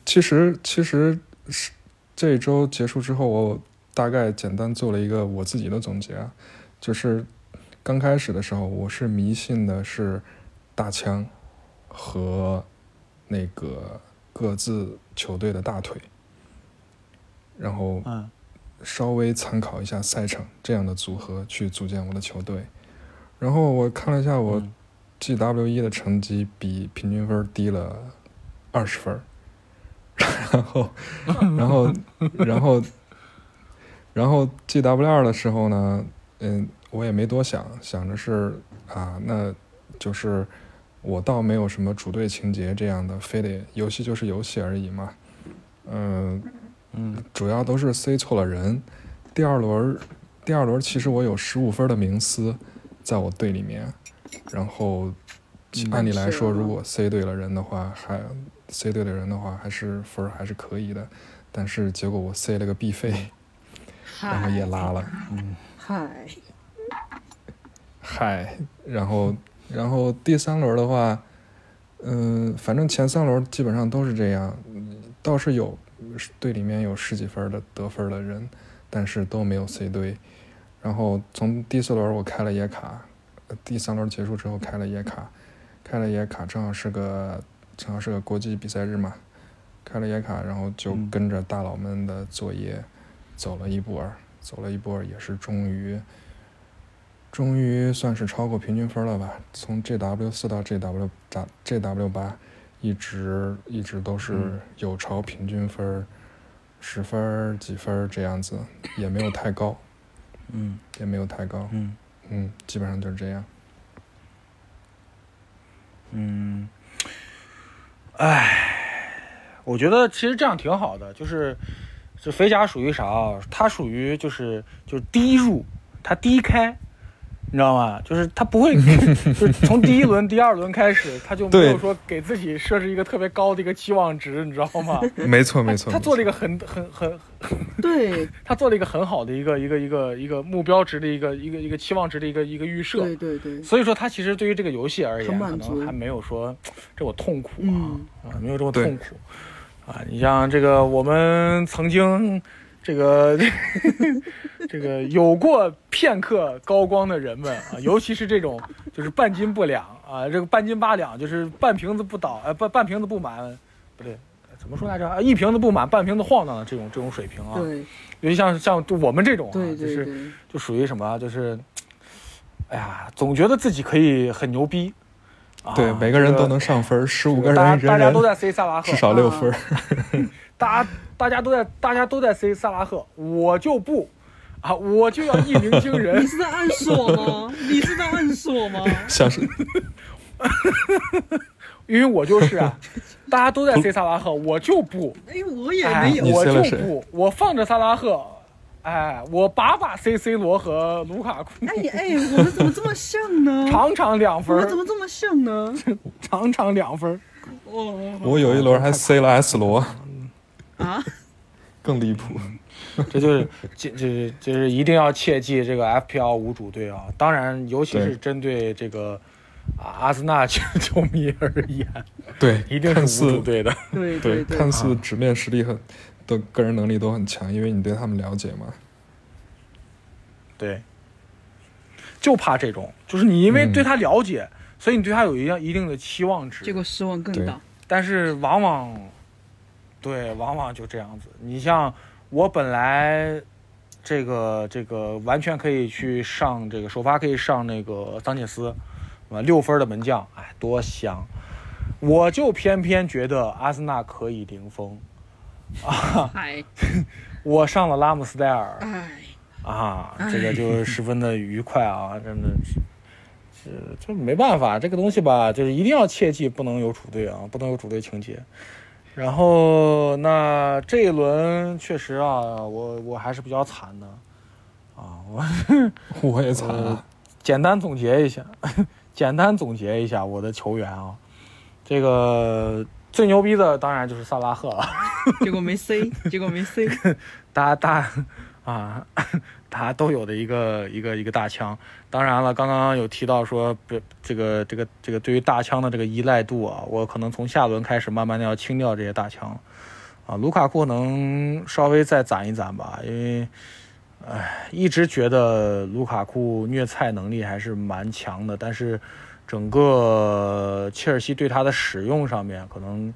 其实其实是这一周结束之后，我大概简单做了一个我自己的总结啊，就是刚开始的时候，我是迷信的是大枪和那个各自球队的大腿，然后嗯。稍微参考一下赛程这样的组合去组建我的球队。然后我看了一下我嗯。GW 一的成绩比平均分低了二十分儿，然后，然后，然后，然后 GW 二的时候呢，嗯，我也没多想，想着是啊，那就是我倒没有什么主队情节这样的，非得游戏就是游戏而已嘛，嗯、嗯主要都是 C 错了人。第二轮，第二轮其实我有十五分的名思在我队里面，然后嗯按理来说，如果 C 对了人的话，还 C 对了人的话，还是分儿还是可以的。但是结果我 C 了个 B 费，然后也拉了，嗨，嗨，然后然后第三轮的话，嗯、反正前三轮基本上都是这样，嗯倒是有队里面有十几分的得分的人，但是都没有 C 对。然后从第四轮我开了野卡，呃第三轮结束之后开了野卡，开了野卡正好是个正好是个国际比赛日嘛，开了野卡，然后就嗯跟着大佬们的作业走了一波儿，走了一波儿也是终于。终于算是超过平均分了吧？从 GW 四到 GW 打 GW 八，一直一直都是嗯有超平均分，十分儿几分儿这样子，也没有太高，嗯也没有太高，嗯嗯，基本上就是这样。嗯，唉，我觉得其实这样挺好的，就是这肥甲属于啥啊？它属于就是就是低入，它低开。你知道吗？就是他不会，[laughs] 就是从第一轮、第二轮开始，他就没有说给自己设置一个特别高的一个期望值，你知道吗？[laughs] 没错，没错，他做了一个个很很很，[laughs] 对他做了一个很好的一个一个一个一个目标值的一个一个一个期望值的一个一个预设。对对对，所以说，他其实对于这个游戏而言，可能还没有说这么痛苦啊，嗯啊，没有这么痛苦啊。你像这个，我们曾经这个这个有过片刻高光的人们啊，尤其是这种就是半斤不两啊，这个半斤八两，就是半瓶子不倒，呃，半半瓶子不满，不对。怎么说来着？啊，一瓶子不满，半瓶子晃荡的这种这种水平啊，对尤其像像就我们这种啊，对就是对对，就属于什么啊，就是，哎呀，总觉得自己可以很牛逼，啊、对，每个人都能上分，十五个人，大家都在 C 萨拉赫，至少六分。[laughs] 大家大家都在大家都在 C 萨拉赫，我就不，啊，我就要一鸣惊人你，是在暗示我吗？你是在暗示我吗？[laughs] 像是 [laughs] 因为我就是啊，大家都在 C 萨拉赫，我就不，哎，我也哎没有你，我就不，我放着萨拉赫，哎，我把把 C C 罗和卢卡库，哎哎，我们怎么这么像呢？场场两分我们怎，么这么像呢？[laughs] 场场两分我。哦我有一轮还 C 了 S 罗，啊，更离谱。[laughs] 这就是这这就是一定要切记这个 FPL 无主队啊！当然，尤其是针对这个啊阿森纳球 [laughs] 球迷而言，对，一定是无看似主队的。对对，对，看似纸面实力很，的个人能力都很强，因为你对他们了解嘛。对，就怕这种，就是你因为对他了解，所以你对他有一样一定的期望值，结果失望更大。但是往往，对，往往就这样子。你像我本来这个这个完全可以去上这个首发，可以上那个桑切斯，啊，六分的门将，哎，多香！我就偏偏觉得阿森纳可以零封，啊，[laughs] 我上了拉姆斯戴尔，啊，这个就 [laughs] 十分的愉快啊，真的是。这这没办法，这个东西吧，就是一定要切记，不能有主队啊，不能有主队情节。然后那这一轮确实啊，我我还是比较惨的啊，我 [laughs] 我也惨。简单总结一下，[laughs] 简单总结一下我的球员啊，这个最牛逼的当然就是萨拉赫了，结果没 C，结果没 C，[laughs] 大大啊。他都有的一个一个一个大枪，当然了，刚刚有提到说，不，这个这个这个对于大枪的这个依赖度啊，我可能从下轮开始慢慢的要清掉这些大枪，啊，卢卡库能稍微再攒一攒吧，因为，哎，一直觉得卢卡库虐菜能力还是蛮强的，但是整个切尔西对他的使用上面可能。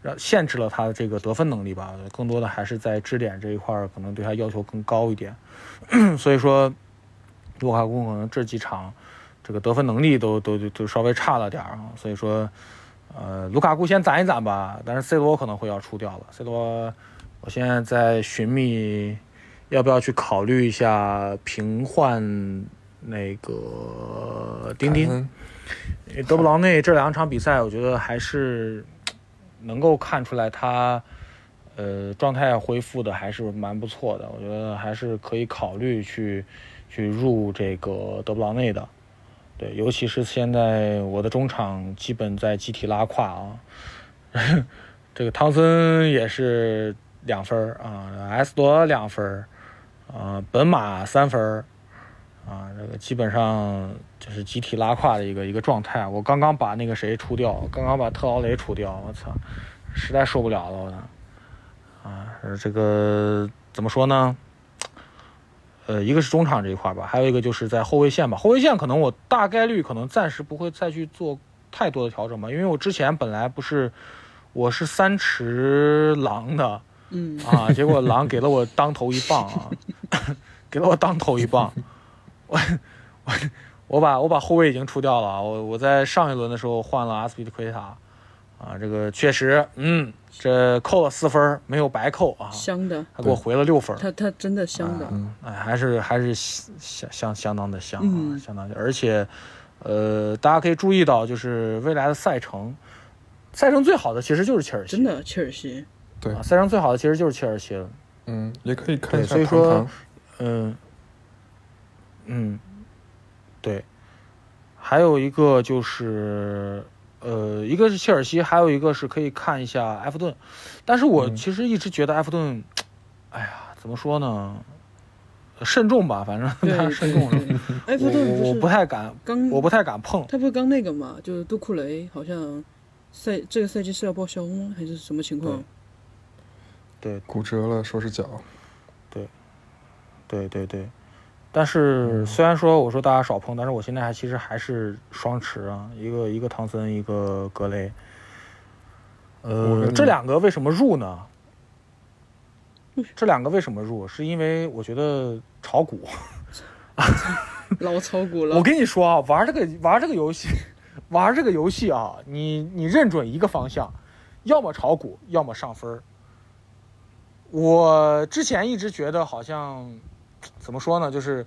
让限制了他的这个得分能力吧，更多的还是在支点这一块儿，可能对他要求更高一点。[clears throat] 所以说，卢卡库可能这几场这个得分能力都都都稍微差了点儿啊。所以说，呃，卢卡库先攒一攒吧。但是 C 罗可能会要出掉了。C 罗，我现在在寻觅要不要去考虑一下平换那个丁丁。德布劳内这两场比赛，我觉得还是。能够看出来他，呃，状态恢复的还是蛮不错的。我觉得还是可以考虑去，去入这个德布劳内的。对，尤其是现在我的中场基本在集体拉胯啊，[laughs] 这个汤森也是两分啊，埃斯多两分啊，本马三分啊，这个基本上就是集体拉胯的一个一个状态。我刚刚把那个谁除掉，刚刚把特劳雷除掉，我操，实在受不了了，我！啊，这个怎么说呢？呃，一个是中场这一块吧，还有一个就是在后卫线吧。后卫线可能我大概率可能暂时不会再去做太多的调整吧，因为我之前本来不是我是三持狼的，嗯啊，结果狼给了我当头一棒啊，[laughs] 给了我当头一棒。我我我把我把后卫已经出掉了，我我在上一轮的时候换了阿斯皮利奎塔，啊，这个确实，嗯，这扣了四分，没有白扣啊，香的，他给我回了六分，他他真的香的，哎，还是还是相相相当的香啊，相当的，而且，呃，大家可以注意到，就是未来的赛程，赛程最好的其实就是切尔西，真的切尔西，对，赛程最好的其实就是切尔西了，嗯，也可以看一下，所以说，嗯。嗯，对，还有一个就是，呃，一个是切尔西，还有一个是可以看一下埃弗顿，但是我其实一直觉得埃弗顿，[tsk] 哎呀，怎么说呢，慎重吧，反正他慎重。埃弗顿我不太敢，刚我不太敢碰。他不是刚那个嘛，就是杜库雷好像赛这个赛季是要报销吗，还是什么情况？对，骨折了，说是脚。对，对对对。但是虽然说我说大家少碰，但是我现在还其实还是双持啊，一个一个唐森，一个格雷。呃，这两个为什么入呢？这两个为什么入？是因为我觉得炒股，[laughs] 老炒股了。我跟你说啊，玩这个玩这个游戏，[laughs] 玩这个游戏啊，你你认准一个方向，要么炒股，要么上分我之前一直觉得好像。怎么说呢？就是，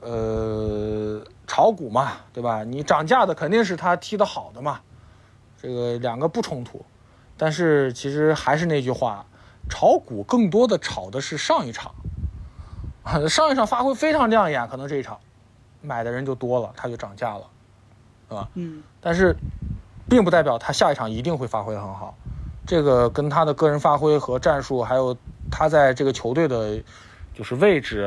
呃，炒股嘛，对吧？你涨价的肯定是他踢得好的嘛，这个两个不冲突。但是其实还是那句话，炒股更多的炒的是上一场，上一场发挥非常亮眼，可能这一场买的人就多了，他就涨价了，对吧？嗯。但是，并不代表他下一场一定会发挥的很好，这个跟他的个人发挥和战术，还有他在这个球队的。就是位置，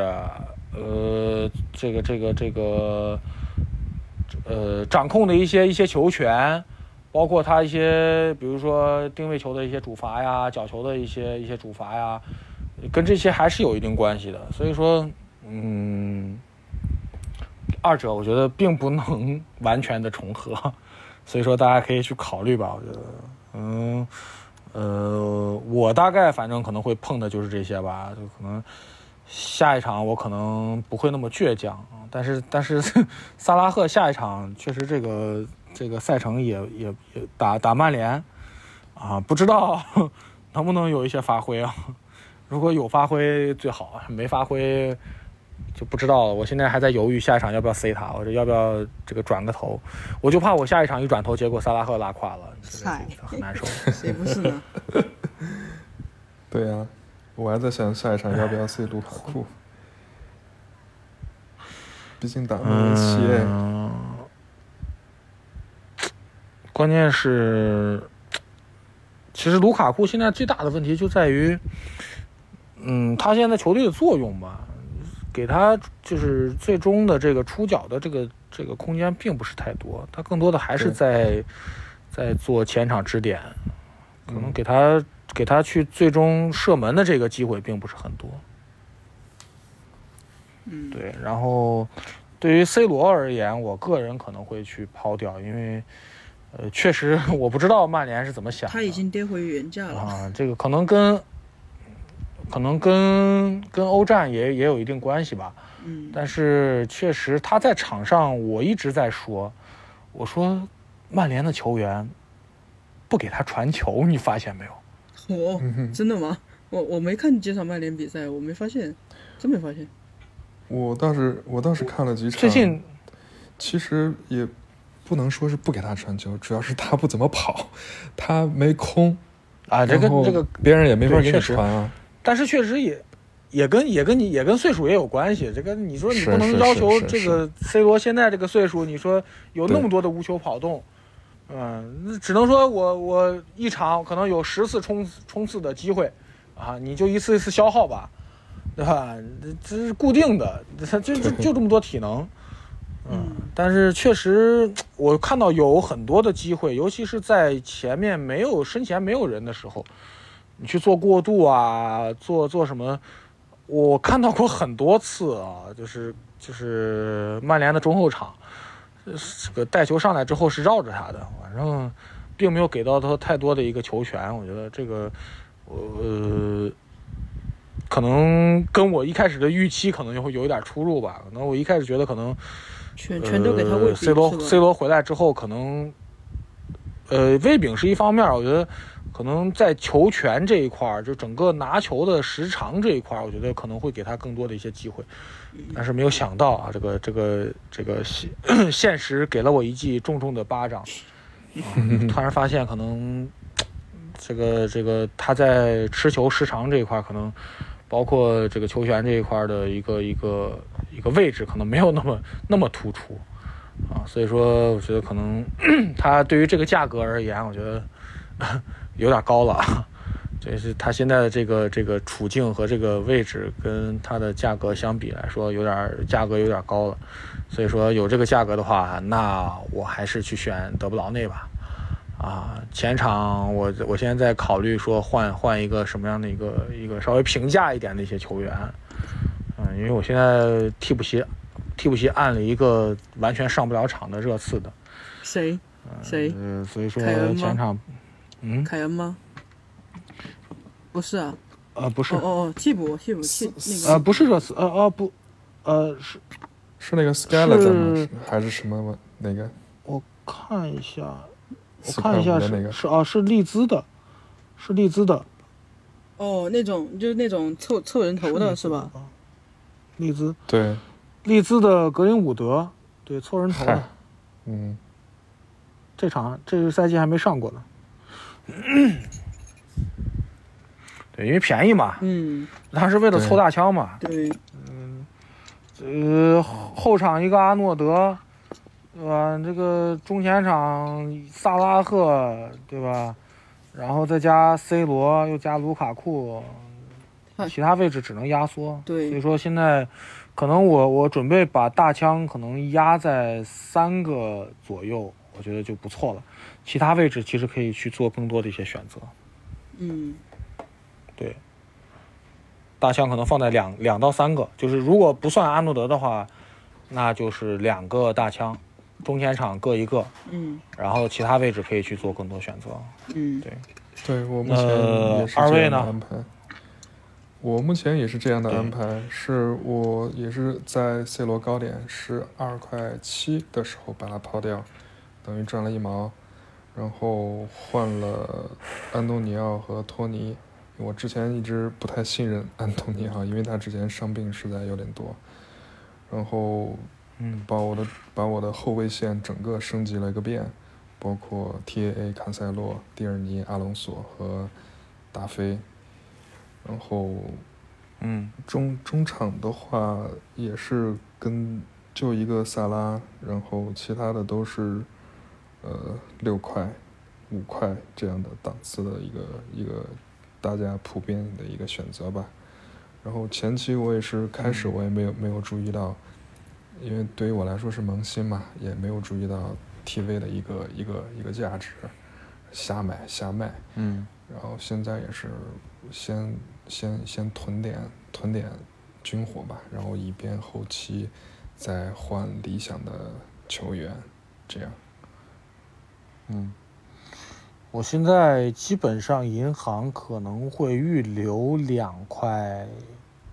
呃，这个这个这个，呃，掌控的一些一些球权，包括他一些，比如说定位球的一些主罚呀，角球的一些一些主罚呀，跟这些还是有一定关系的。所以说，嗯，二者我觉得并不能完全的重合，所以说大家可以去考虑吧。我觉得，嗯，呃，我大概反正可能会碰的就是这些吧，就可能下一场我可能不会那么倔强，但是但是 [laughs] 萨拉赫下一场确实这个这个赛程也也也打打曼联啊，不知道 [laughs] 能不能有一些发挥啊。[laughs] 如果有发挥最好，没发挥就不知道了。我现在还在犹豫下一场要不要塞他，我这要不要这个转个头？我就怕我下一场一转头，结果萨拉赫拉垮了，这个很难受。谁不是呢？对呀、我还在想下一场要不要 C 卢卡库，毕竟打曼联七哎，嗯，关键是，其实卢卡库现在最大的问题就在于，嗯，他现在球队的作用吧，给他就是最终的这个出脚的这个这个空间并不是太多，他更多的还是在在做前场支点，可能嗯。给他给他去最终射门的这个机会并不是很多。嗯，对，然后对于 C 罗而言，我个人可能会去抛掉，因为呃，确实我不知道曼联是怎么想的。他已经跌回原价了。啊，这个可能跟可能跟跟欧战也也有一定关系吧。嗯，但是确实他在场上，我一直在说，我说曼联的球员不给他传球，你发现没有？我、嗯真的吗？我我没看几场曼联比赛，我没发现，真没发现。我倒是我倒是看了几场，最近其实也不能说是不给他传球，主要是他不怎么跑，[laughs] 他没空，啊，这个然后这个别人也没法给你传啊。但是确实也也跟也跟你也跟岁数也有关系。这个你说你不能要求这个 C 罗现在这个岁数，你说有那么多的无球跑动，嗯，那只能说我我一场可能有十次冲冲刺的机会，啊，你就一次一次消耗吧，对吧？这这是固定的，它就就就这么多体能。嗯，但是确实，我看到有很多的机会，尤其是在前面没有身前没有人的时候，你去做过渡啊，做做什么？我看到过很多次啊，就是就是曼联的中后场，呃这个带球上来之后是绕着他的，反正并没有给到他太多的一个球权。我觉得这个，呃，可能跟我一开始的预期可能就会有一点出入吧。可能我一开始觉得可能全全都给他喂、呃、C 罗 C 罗回来之后，可能呃喂饼是一方面，我觉得可能在球权这一块儿，就整个拿球的时长这一块儿，我觉得可能会给他更多的一些机会。但是没有想到啊，这个这个这个现 [clears throat] 现实给了我一记重重的巴掌，啊、[laughs] 突然发现可能这个这个他在持球时长这一块儿，可能包括这个球权这一块儿的一个一个一个位置，可能没有那么那么突出啊，所以说我觉得可能 [clears throat] 他对于这个价格而言，我觉得 [laughs] 有点高了。这是他现在的这个这个处境和这个位置跟它的价格相比来说，有点价格有点高了。所以说有这个价格的话，那我还是去选德布劳内吧。啊，前场我我现在在考虑说换换一个什么样的一个一个稍微平价一点的一些球员。嗯，因为我现在替补席替补席按了一个完全上不了场的热刺的。谁？谁？呃，所以说前场，嗯，凯恩吗？不是啊，呃，不是哦，哦哦，替补替补替那个呃，不是热刺，呃呃不，呃是是那个 skeleton 还是什么哪个？我看一下，我看一下是五的那个是啊是利兹的，是利兹的，哦那种就是那种凑凑人头的是吧？啊？利兹对，利兹的格林伍德，对凑人头的，嗯，这场这个赛季还没上过呢。[laughs] 对，因为便宜嘛，嗯，当时为了凑大枪嘛。对，嗯呃，后场一个阿诺德，对吧？这个中前场萨拉赫，对吧？然后再加 C 罗，又加卢卡库，其他位置只能压缩。对所以说现在可能我我准备把大枪可能压在三个左右，我觉得就不错了。其他位置其实可以去做更多的一些选择。嗯，对，大枪可能放在两两到三个，就是如果不算阿诺德的话，那就是两个大枪，中前场各一个，嗯然后其他位置可以去做更多选择。嗯，对，对我目前呃也是这样的二位呢安排。我目前也是这样的安排，是我也是在 C 罗高点十二块七的时候把它抛掉，等于赚了一毛，然后换了安东尼奥和托尼。我之前一直不太信任安东尼哈，因为他之前伤病实在有点多，然后嗯把我的把我的后卫线整个升级了一个遍，包括 TAA 坎塞洛、蒂尔尼、阿隆索和达菲。然后嗯中中场的话也是跟就一个萨拉，然后其他的都是呃六块、五块这样的档次的一个一个大家普遍的一个选择吧。然后前期我也是开始我也没有没有注意到，因为对于我来说是萌新嘛，也没有注意到 TV 的一个一个一个价值，瞎买瞎卖。嗯然后现在也是先先先囤点囤点军火吧，然后以便后期再换理想的球员，这样。嗯，我现在基本上银行可能会预留两块，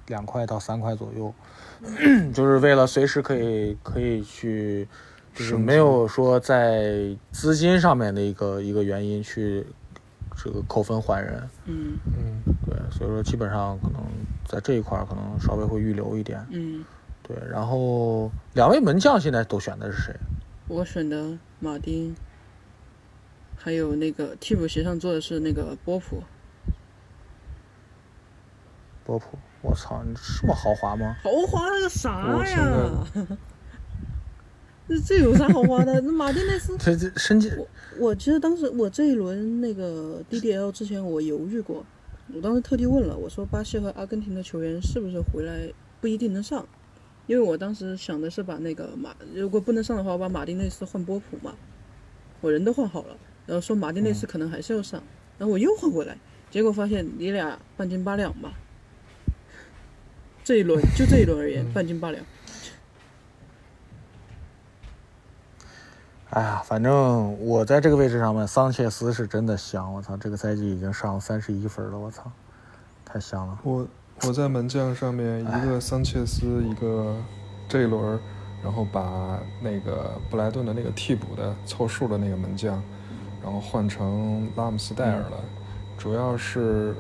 两块到三块左右，[clears throat] 就是为了随时可以可以去，就是没有说在资金上面的一个一个原因去这个扣分换人。嗯嗯，对，所以说基本上可能在这一块儿可能稍微会预留一点。嗯，对，然后两位门将现在都选的是谁？我选的马丁，还有那个替补席上坐的是那个波普，波普，我操，你这么豪华吗？豪华个啥呀？这 [laughs] 这有啥豪华的？那马丁内斯，这这身价我我其实当时我这一轮那个 DDL 之前我犹豫过，我当时特地问了，我说巴西和阿根廷的球员是不是回来不一定能上，因为我当时想的是把那个马如果不能上的话，我把马丁内斯换波普嘛，我人都换好了，然后说马丁内斯可能还是要上，然后我又换过来，结果发现你俩半斤八两吧。这一轮就这一轮而言，半斤八两。哎呀，反正我在这个位置上面，桑切斯是真的香，我操，这个赛季已经上三十一分了，我操，太香了。我我在门将上面一个桑切斯，一个这一轮，然后把那个布莱顿的那个替补的凑数的那个门将，然后换成拉姆斯戴尔了，主要是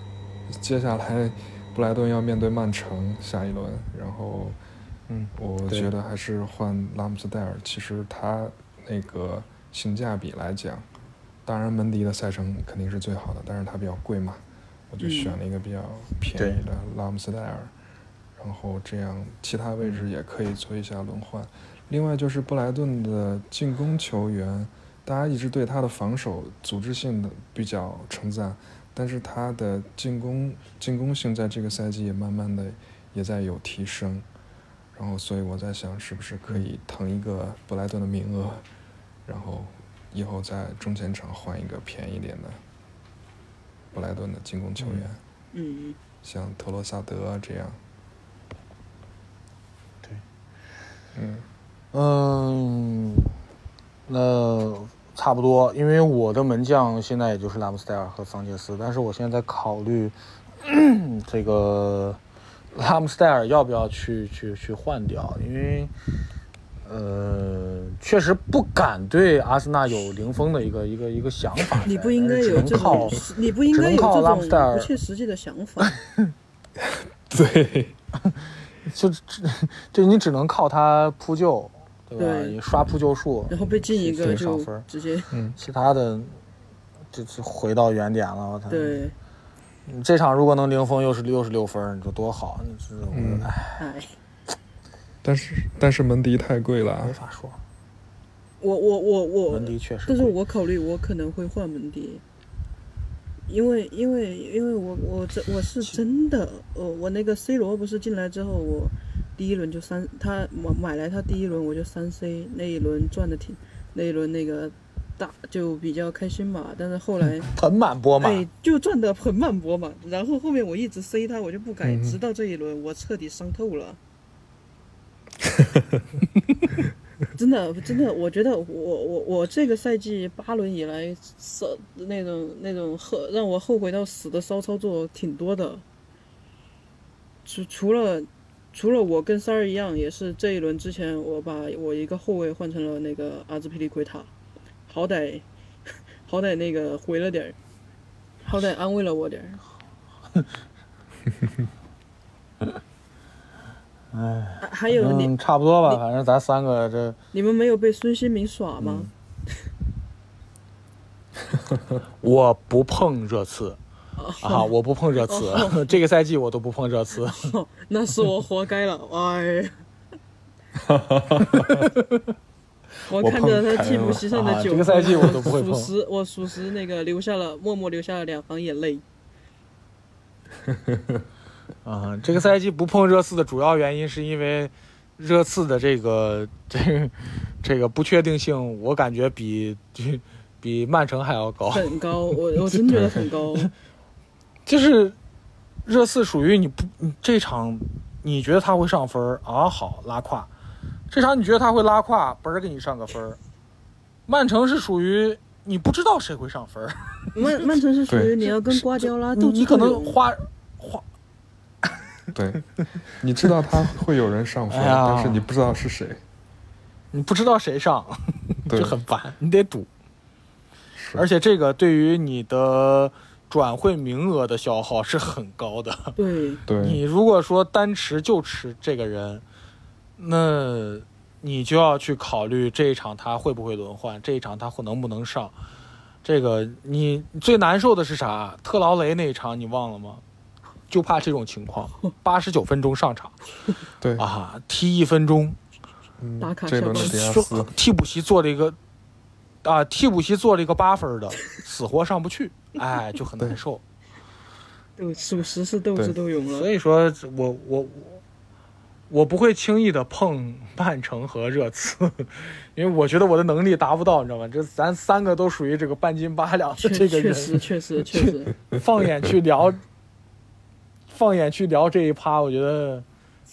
接下来布莱顿要面对曼城下一轮，然后嗯，我觉得还是换拉姆斯戴尔，其实他那个性价比来讲，当然门迪的赛程肯定是最好的，但是他比较贵嘛，我就嗯。选了一个比较便宜的拉姆斯戴尔，然后这样其他位置也可以做一下轮换。另外就是布莱顿的进攻球员，大家一直对他的防守组织性的比较称赞，但是他的进攻进攻性在这个赛季也慢慢的也在有提升。然后，所以我在想，是不是可以腾一个布莱顿的名额，然后以后在中前场换一个便宜点的布莱顿的进攻球员，嗯，像特罗萨德这样。对，嗯，嗯，那差不多，因为我的门将现在也就是拉姆斯戴尔和桑切斯，但是我现在在考虑 [clears throat] 这个 [laughs] 拉姆斯戴尔要不要去去去换掉，因为呃，确实不敢对阿森纳有零封的一个一个一个想法，[laughs] 你不应该只有这种，你不应该有这拉姆斯戴尔种不切实际的想法。[laughs] 对，就只就你只能靠他扑救，对吧？刷扑救数，然后被进一个就分儿直接嗯其他的就就回到原点了。我操！对，你这场如果能零封，又是又是六分，你说多好！你这种嗯哎，哎，但是但是门迪太贵了啊没，法说。我我我我门，迪确实，但是我考虑我可能会换门迪，因为因为因为我我这我是真的，呃，我那个 C 罗不是进来之后，我第一轮就三，他买买来他第一轮我就三 C，那一轮赚的挺，那一轮那个大就比较开心嘛，但是后来。盆满钵满。哎，就赚的盆满钵满，然后后面我一直 C 他，我就不改，嗯直到这一轮我彻底伤透了。[laughs] 真的真的，我觉得我我我这个赛季八轮以来，骚那种那种后让我后悔到死的骚操作挺多的。除除了除了我跟三儿一样，也是这一轮之前我把我一个后卫换成了那个阿兹皮利奎塔，好歹好歹那个回了点儿，好歹安慰了我点儿。哎，还有你嗯，差不多吧，反正咱三个这你们没有被孙兴民耍吗？[laughs] 我不碰热刺啊，我不碰热刺，[laughs] 这个赛季我都不碰热刺。[laughs] 那是我活该了，哎。[laughs] 我看着他替补席上的九分，啊这个赛季我都不会碰属实，我属实那个流下了默默流下了两行眼泪。啊，这个赛季不碰热刺的主要原因是因为热刺的这个这个这个不确定性，我感觉比比曼城还要高。很高，我我真觉得很高。就是热刺属于你不你这场你觉得他会上分儿啊，好拉胯；这场你觉得他会拉胯，嘣儿给你上个分儿。曼城是属于你不知道谁会上分儿，曼曼城是属于你要跟瓜迪奥拉斗智你你可能花花。对，你知道他会有人上分，哎但是你不知道是谁。你不知道谁上，[laughs] 就很烦，你得赌。而且这个对于你的转会名额的消耗是很高的。[laughs] 对，对，你如果说单持就持这个人，那你就要去考虑这一场他会不会轮换，这一场他会能不能上。这个你最难受的是啥？特劳雷那一场你忘了吗？就怕这种情况，八十九分钟上场对，啊，踢一分钟，嗯打卡这一轮的下班说迪亚斯，替补席做了一个啊，替补席做了一个八分的，死活上不去，哎，就很难受。斗属实是斗智斗勇了。所以说我我我我不会轻易的碰 [laughs] 曼城和热刺，因为我觉得我的能力达不到，你知道吗？这咱三个都属于这个半斤八两的这个确实人，确实确实，放眼去聊，放眼去聊这一趴，我觉得，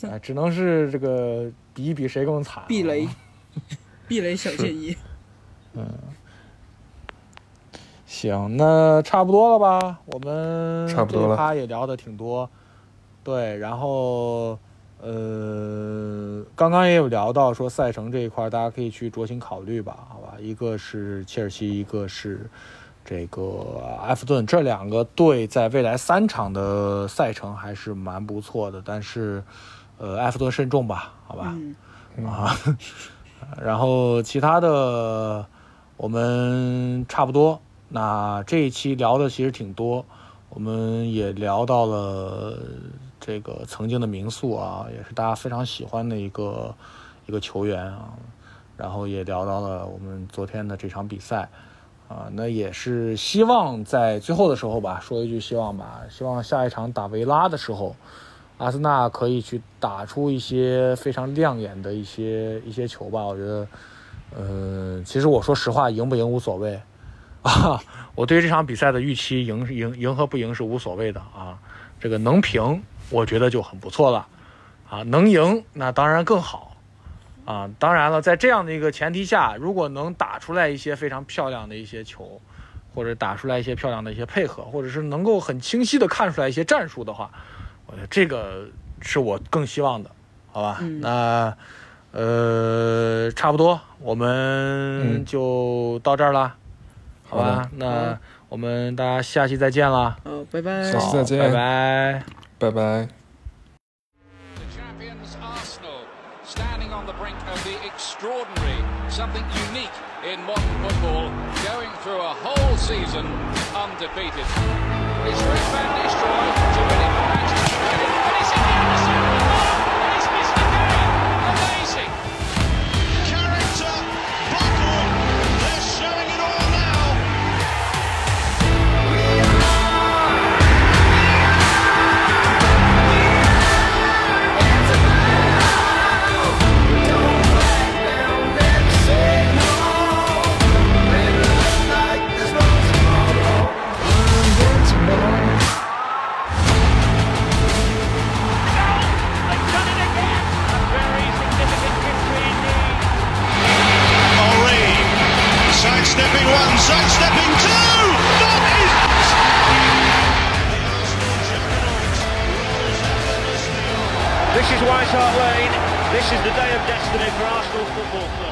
哎，只能是这个比一比谁更惨、避雷，[laughs] 避雷小建议。行，那差不多了吧？我们差不多了他也聊的挺多，对，然后呃，刚刚也有聊到说赛程这一块，大家可以去酌情考虑吧，好吧？一个是切尔西，一个是这个埃弗顿，这两个队在未来三场的赛程还是蛮不错的，但是呃，埃弗顿慎重吧，好吧？嗯，啊，[laughs] 然后其他的我们差不多。那这一期聊的其实挺多，我们也聊到了这个曾经的民宿啊，也是大家非常喜欢的一个一个球员啊，然后也聊到了我们昨天的这场比赛啊，那也是希望在最后的时候吧，说一句希望吧，希望下一场打维拉的时候。阿森纳可以去打出一些非常亮眼的一些一些球吧，我觉得，呃，其实我说实话，赢不赢无所谓，啊，我对这场比赛的预期赢是赢赢和不赢是无所谓的啊，这个能平我觉得就很不错了，啊，能赢那当然更好，啊，当然了，在这样的一个前提下，如果能打出来一些非常漂亮的一些球，或者打出来一些漂亮的一些配合，或者是能够很清晰的看出来一些战术的话。我觉得这个是我更希望的，好吧？嗯那呃，差不多，我们嗯就到这儿了，好吧？好那我们大家下期再见了，好，拜拜。下期再见拜拜。拜拜。The champions Arsenal This is White Hart Lane. This is the day of destiny for Arsenal football club.